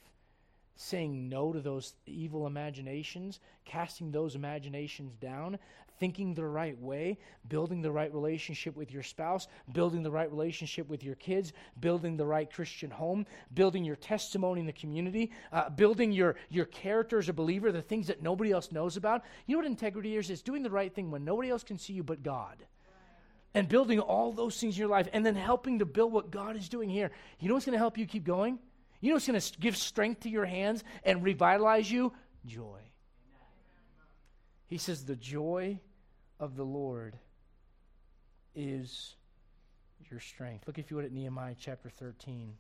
saying no to those evil imaginations, casting those imaginations down, thinking the right way, building the right relationship with your spouse, building the right relationship with your kids, building the right Christian home, building your testimony in the community, uh, building your, your character as a believer, the things that nobody else knows about. You know what integrity is? It's doing the right thing when nobody else can see you but God. And building all those things in your life and then helping to build what God is doing here. You know what's going to help you keep going? You know what's going to give strength to your hands and revitalize you? Joy. He says, The joy of the Lord is your strength. Look, if you would, at Nehemiah chapter 13.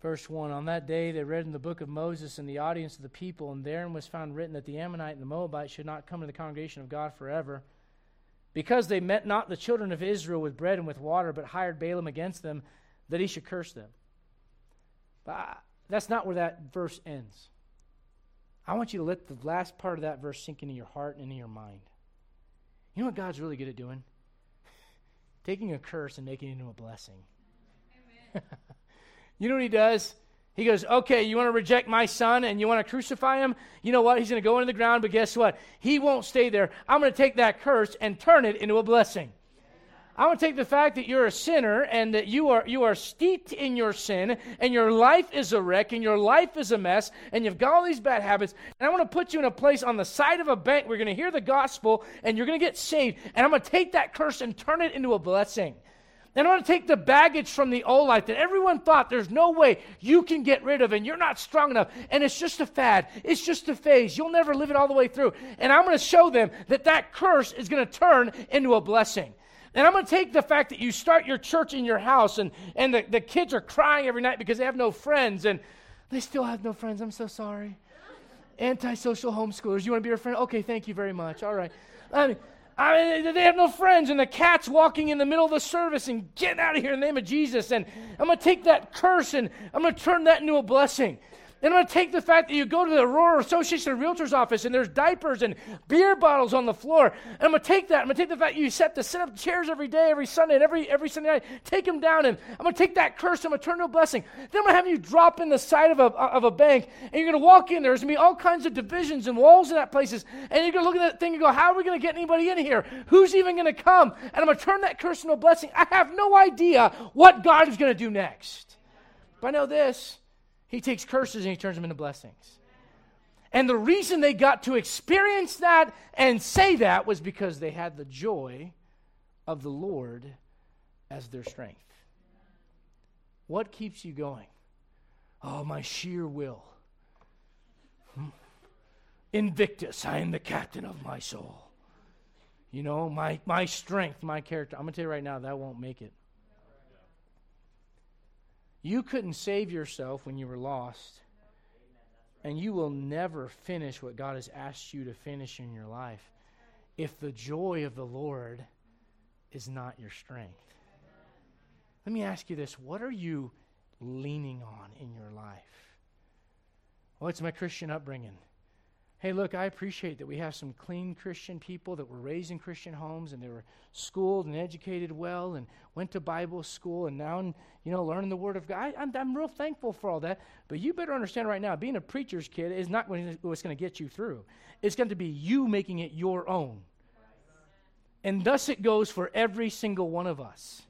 Verse 1 On that day they read in the book of Moses in the audience of the people, and therein was found written that the Ammonite and the Moabite should not come to the congregation of God forever. Because they met not the children of Israel with bread and with water, but hired Balaam against them, that he should curse them. But that's not where that verse ends. I want you to let the last part of that verse sink into your heart and into your mind. You know what God's really good at doing? Taking a curse and making it into a blessing. You know what he does? He goes, Okay, you want to reject my son and you want to crucify him? You know what? He's going to go into the ground, but guess what? He won't stay there. I'm going to take that curse and turn it into a blessing. I want to take the fact that you're a sinner and that you are you are steeped in your sin and your life is a wreck and your life is a mess and you've got all these bad habits and I want to put you in a place on the side of a bank where you're going to hear the gospel and you're going to get saved and I'm going to take that curse and turn it into a blessing. And I want to take the baggage from the old life that everyone thought there's no way you can get rid of and you're not strong enough. And it's just a fad. It's just a phase. You'll never live it all the way through. And I'm going to show them that that curse is going to turn into a blessing. And I'm going to take the fact that you start your church in your house and, and the, the kids are crying every night because they have no friends and they still have no friends. I'm so sorry. Antisocial homeschoolers. You want to be your friend? Okay, thank you very much. All right. I mean, I mean, they have no friends, and the cat's walking in the middle of the service and get out of here in the name of Jesus. And I'm going to take that curse and I'm going to turn that into a blessing. And I'm going to take the fact that you go to the Aurora Association of Realtors office and there's diapers and beer bottles on the floor. And I'm going to take that. I'm going to take the fact you set to set up chairs every day, every Sunday, and every, every Sunday night. Take them down. And I'm going to take that curse. I'm going to turn into a blessing. Then I'm going to have you drop in the side of a, of a bank. And you're going to walk in. There's going to be all kinds of divisions and walls in that places. And you're going to look at that thing and go, how are we going to get anybody in here? Who's even going to come? And I'm going to turn that curse into a blessing. I have no idea what God is going to do next. But I know this. He takes curses and he turns them into blessings. And the reason they got to experience that and say that was because they had the joy of the Lord as their strength. What keeps you going? Oh, my sheer will. Hmm. Invictus, I am the captain of my soul. You know, my, my strength, my character. I'm going to tell you right now, that won't make it. You couldn't save yourself when you were lost. And you will never finish what God has asked you to finish in your life. if the joy of the Lord is not your strength. Let me ask you this what are you leaning on in your life? Well, it's my Christian upbringing. Hey, look, I appreciate that we have some clean Christian people that were raised in Christian homes and they were schooled and educated well and went to Bible school and now, you know, learning the Word of God. I, am I'm real thankful for all that. But you better understand right now, being a preacher's kid is not what's going to get you through. It's going to be you making it your own. And thus it goes for every single one of us.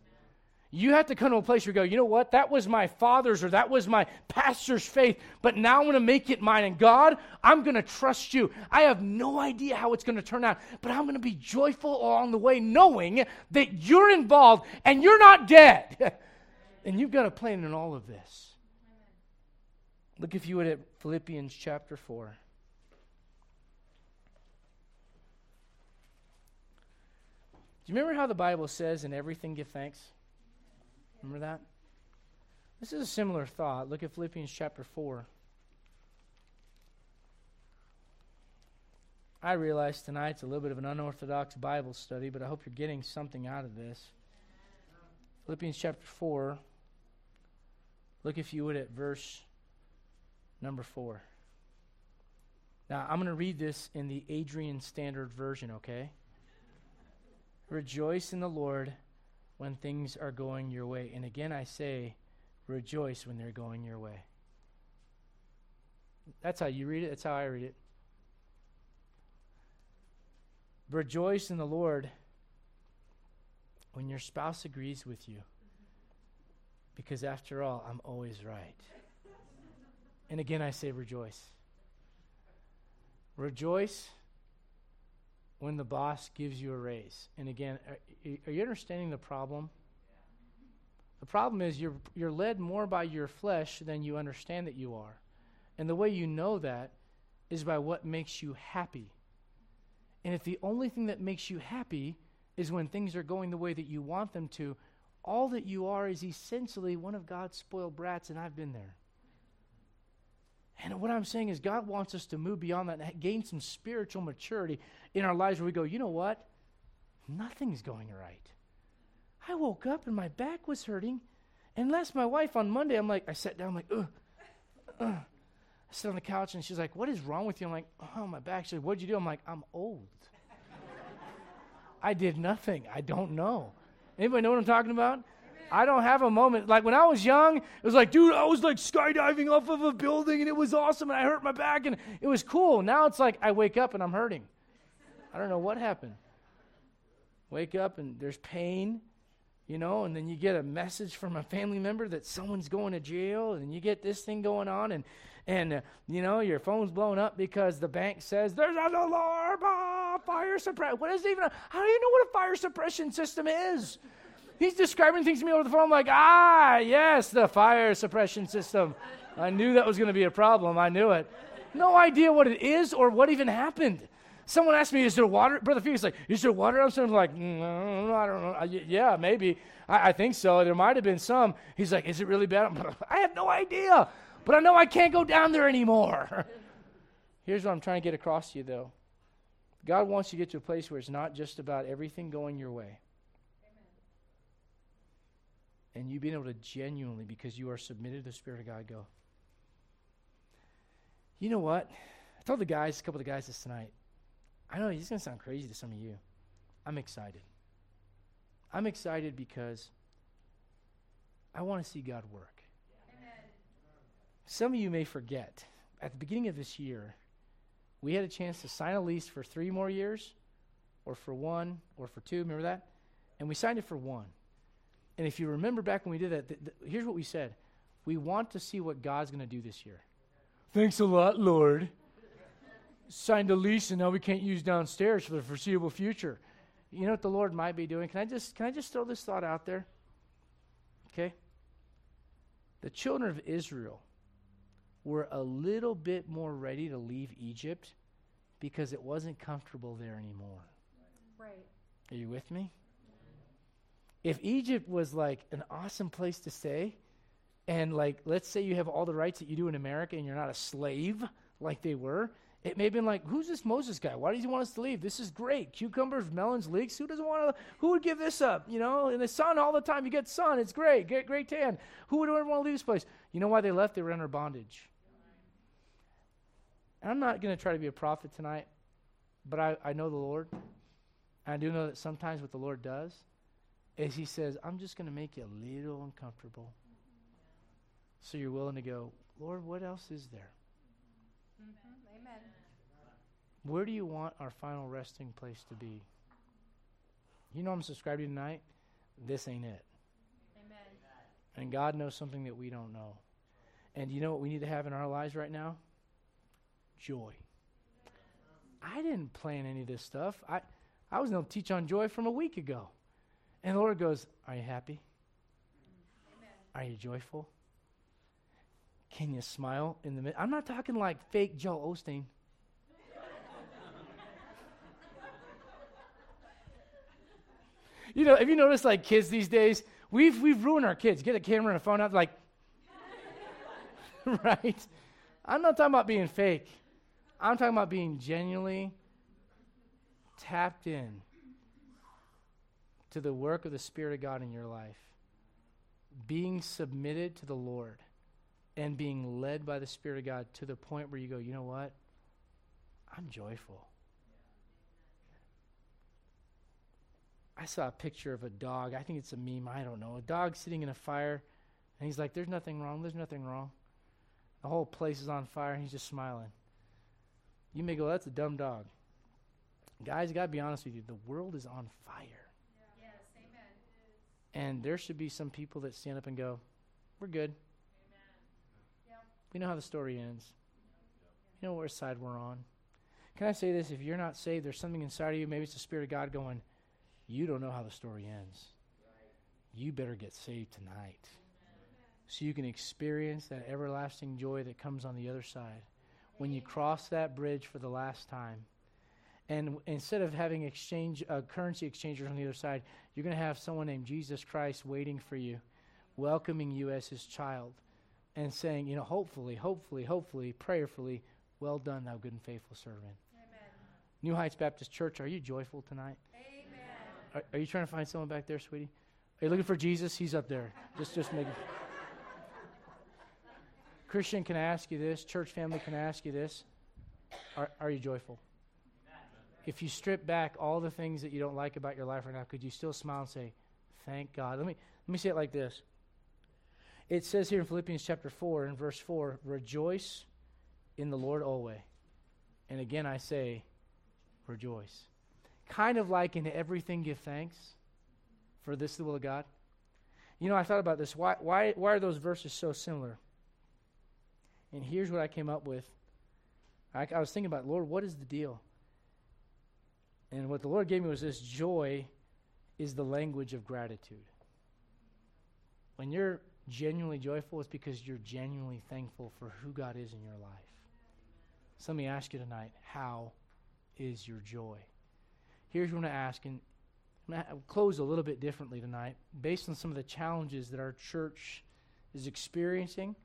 You have to come to a place where you go, you know what? That was my father's or that was my pastor's faith, but now I'm going to make it mine. And God, I'm going to trust you. I have no idea how it's going to turn out, but I'm going to be joyful along the way, knowing that you're involved and you're not dead. and you've got a plan in all of this. Look, if you would, at Philippians chapter 4. Do you remember how the Bible says, in everything give thanks? Remember that? This is a similar thought. Look at Philippians chapter 4. I realize tonight's a little bit of an unorthodox Bible study, but I hope you're getting something out of this. Philippians chapter 4. Look, if you would, at verse number 4. Now, I'm going to read this in the Adrian Standard Version, okay? Rejoice in the Lord when things are going your way. And again, I say, rejoice when they're going your way. That's how you read it, that's how I read it. Rejoice in the Lord when your spouse agrees with you. Because after all, I'm always right. And again, I say rejoice. Rejoice when the boss gives you a raise. And again, are, are you understanding the problem? The problem is you're, you're led more by your flesh than you understand that you are. And the way you know that is by what makes you happy. And if the only thing that makes you happy is when things are going the way that you want them to, all that you are is essentially one of God's spoiled brats, and I've been there. And what I'm saying is, God wants us to move beyond that and gain some spiritual maturity in our lives where we go, you know what? Nothing's going right. I woke up and my back was hurting. And last my wife on Monday, I'm like, I sat down, I'm like, ugh, ugh. I sit on the couch and she's like, What is wrong with you? I'm like, Oh, my back. She's like, What'd you do? I'm like, I'm old. I did nothing. I don't know. Anybody know what I'm talking about? I don't have a moment. Like when I was young, it was like, dude, I was like skydiving off of a building and it was awesome and I hurt my back and it was cool. Now it's like I wake up and I'm hurting. I don't know what happened. Wake up and there's pain, you know, and then you get a message from a family member that someone's going to jail and you get this thing going on and and uh, you know your phone's blown up because the bank says there's an alarm, ah, fire suppression. What is even? A, how do you know what a fire suppression system is? He's describing things to me over the phone. I'm like, ah, yes, the fire suppression system. I knew that was going to be a problem. I knew it. No idea what it is or what even happened. Someone asked me, "Is there water?" Brother Felix like, "Is there water?" I'm like, mm, "I don't know." yeah, maybe. I, I, think so. There might have been some. He's like, "Is it really bad?" I have no idea, but I know I can't go down there anymore. Here's what I'm trying to get across to you, though. God wants you to get to a place where it's not just about everything going your way and you being able to genuinely, because you are submitted to the Spirit of God, go. You know what? I told the guys, a couple of the guys this tonight. I know it's going to sound crazy to some of you. I'm excited. I'm excited because I want to see God work. Amen. Some of you may forget, at the beginning of this year, we had a chance to sign a lease for three more years, or for one, or for two. Remember that? And we signed it for one. And if you remember back when we did that, th- th- here's what we said We want to see what God's going to do this year. Thanks a lot, Lord. Signed a lease, and now we can't use downstairs for the foreseeable future. You know what the Lord might be doing? Can I just can I just throw this thought out there? Okay. The children of Israel were a little bit more ready to leave Egypt because it wasn't comfortable there anymore. Right. Are you with me? If Egypt was like an awesome place to stay, and like let's say you have all the rights that you do in America and you're not a slave like they were, It may have been like, who's this Moses guy? Why does he want us to leave? This is great. Cucumbers, melons, leeks. Who doesn't want to? Who would give this up? You know, in the sun all the time. You get sun. It's great. Get great tan. Who would ever want to leave this place? You know why they left? They were under bondage. And I'm not going to try to be a prophet tonight, but I, I know the Lord. And I do know that sometimes what the Lord does is He says, I'm just going to make you a little uncomfortable. So you're willing to go, Lord, what else is there? Mm-hmm. Amen. Where do you want our final resting place to be? You know I'm subscribed to tonight? This ain't it. Amen. And God knows something that we don't know. And you know what we need to have in our lives right now? Joy. I didn't plan any of this stuff. I, I was going to teach on joy from a week ago. And the Lord goes, Are you happy? Are you joyful? Can you smile in the midst? I'm not talking like fake Joel Osteen. you know, have you noticed like kids these days? We've we've ruined our kids. Get a camera and a phone out, like, right? I'm not talking about being fake. I'm talking about being genuinely tapped in to the work of the Spirit of God in your life, being submitted to the Lord, and being led by the Spirit of God to the point where you go, you know what? I'm joyful. I saw a picture of a dog. I think it's a meme. I don't know. A dog sitting in a fire, and he's like, There's nothing wrong. There's nothing wrong. The whole place is on fire, and he's just smiling. You may go, That's a dumb dog. Guys, I got to be honest with you. The world is on fire. Amen. And there should be some people that stand up and go, We're good. Yep. We know how the story ends. You know what side we're on. Can I say this? If you're not saved, there's something inside of you. Maybe it's the Spirit of God going, You don't know how the story ends. You better get saved tonight. So you can experience that everlasting joy that comes on the other side. When you cross that bridge for the last time, and instead of having exchange uh, currency exchangers on the other side, you're going to have someone named Jesus Christ waiting for you, welcoming you as his child, and saying, you know, hopefully, hopefully, hopefully, prayerfully, well done, thou good and faithful servant. Amen. New Heights Baptist Church, are you joyful tonight? Amen. Are, are you trying to find someone back there, sweetie? Are you looking for Jesus? He's up there. Just, just make. It. Christian, can I ask you this? Church family, can I ask you this? Are, are you joyful? If you strip back all the things that you don't like about your life right now, could you still smile and say, "Thank God"? Let me let me say it like this. It says here in Philippians chapter four and verse four, "Rejoice in the Lord always." And again, I say, rejoice. Kind of like in everything, give thanks, for this the will of God. You know, I thought about this. Why, why, why are those verses so similar? And here's what I came up with. I, I was thinking about, Lord, what is the deal? And what the Lord gave me was this joy is the language of gratitude. When you're genuinely joyful, it's because you're genuinely thankful for who God is in your life. So let me ask you tonight how is your joy? Here's what I'm going to ask, and I'm going to close a little bit differently tonight. Based on some of the challenges that our church is experiencing,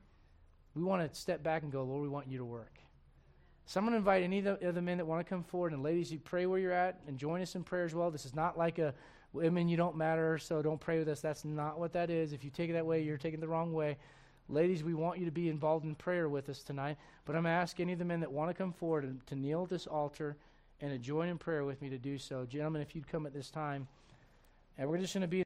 we want to step back and go, Lord, we want you to work. So I'm going to invite any of the men that want to come forward, and ladies, you pray where you're at and join us in prayer as well. This is not like a women, you don't matter, so don't pray with us. That's not what that is. If you take it that way, you're taking the wrong way. Ladies, we want you to be involved in prayer with us tonight. But I'm going to ask any of the men that want to come forward and to kneel at this altar and to join in prayer with me to do so. Gentlemen, if you'd come at this time, and we're just going to be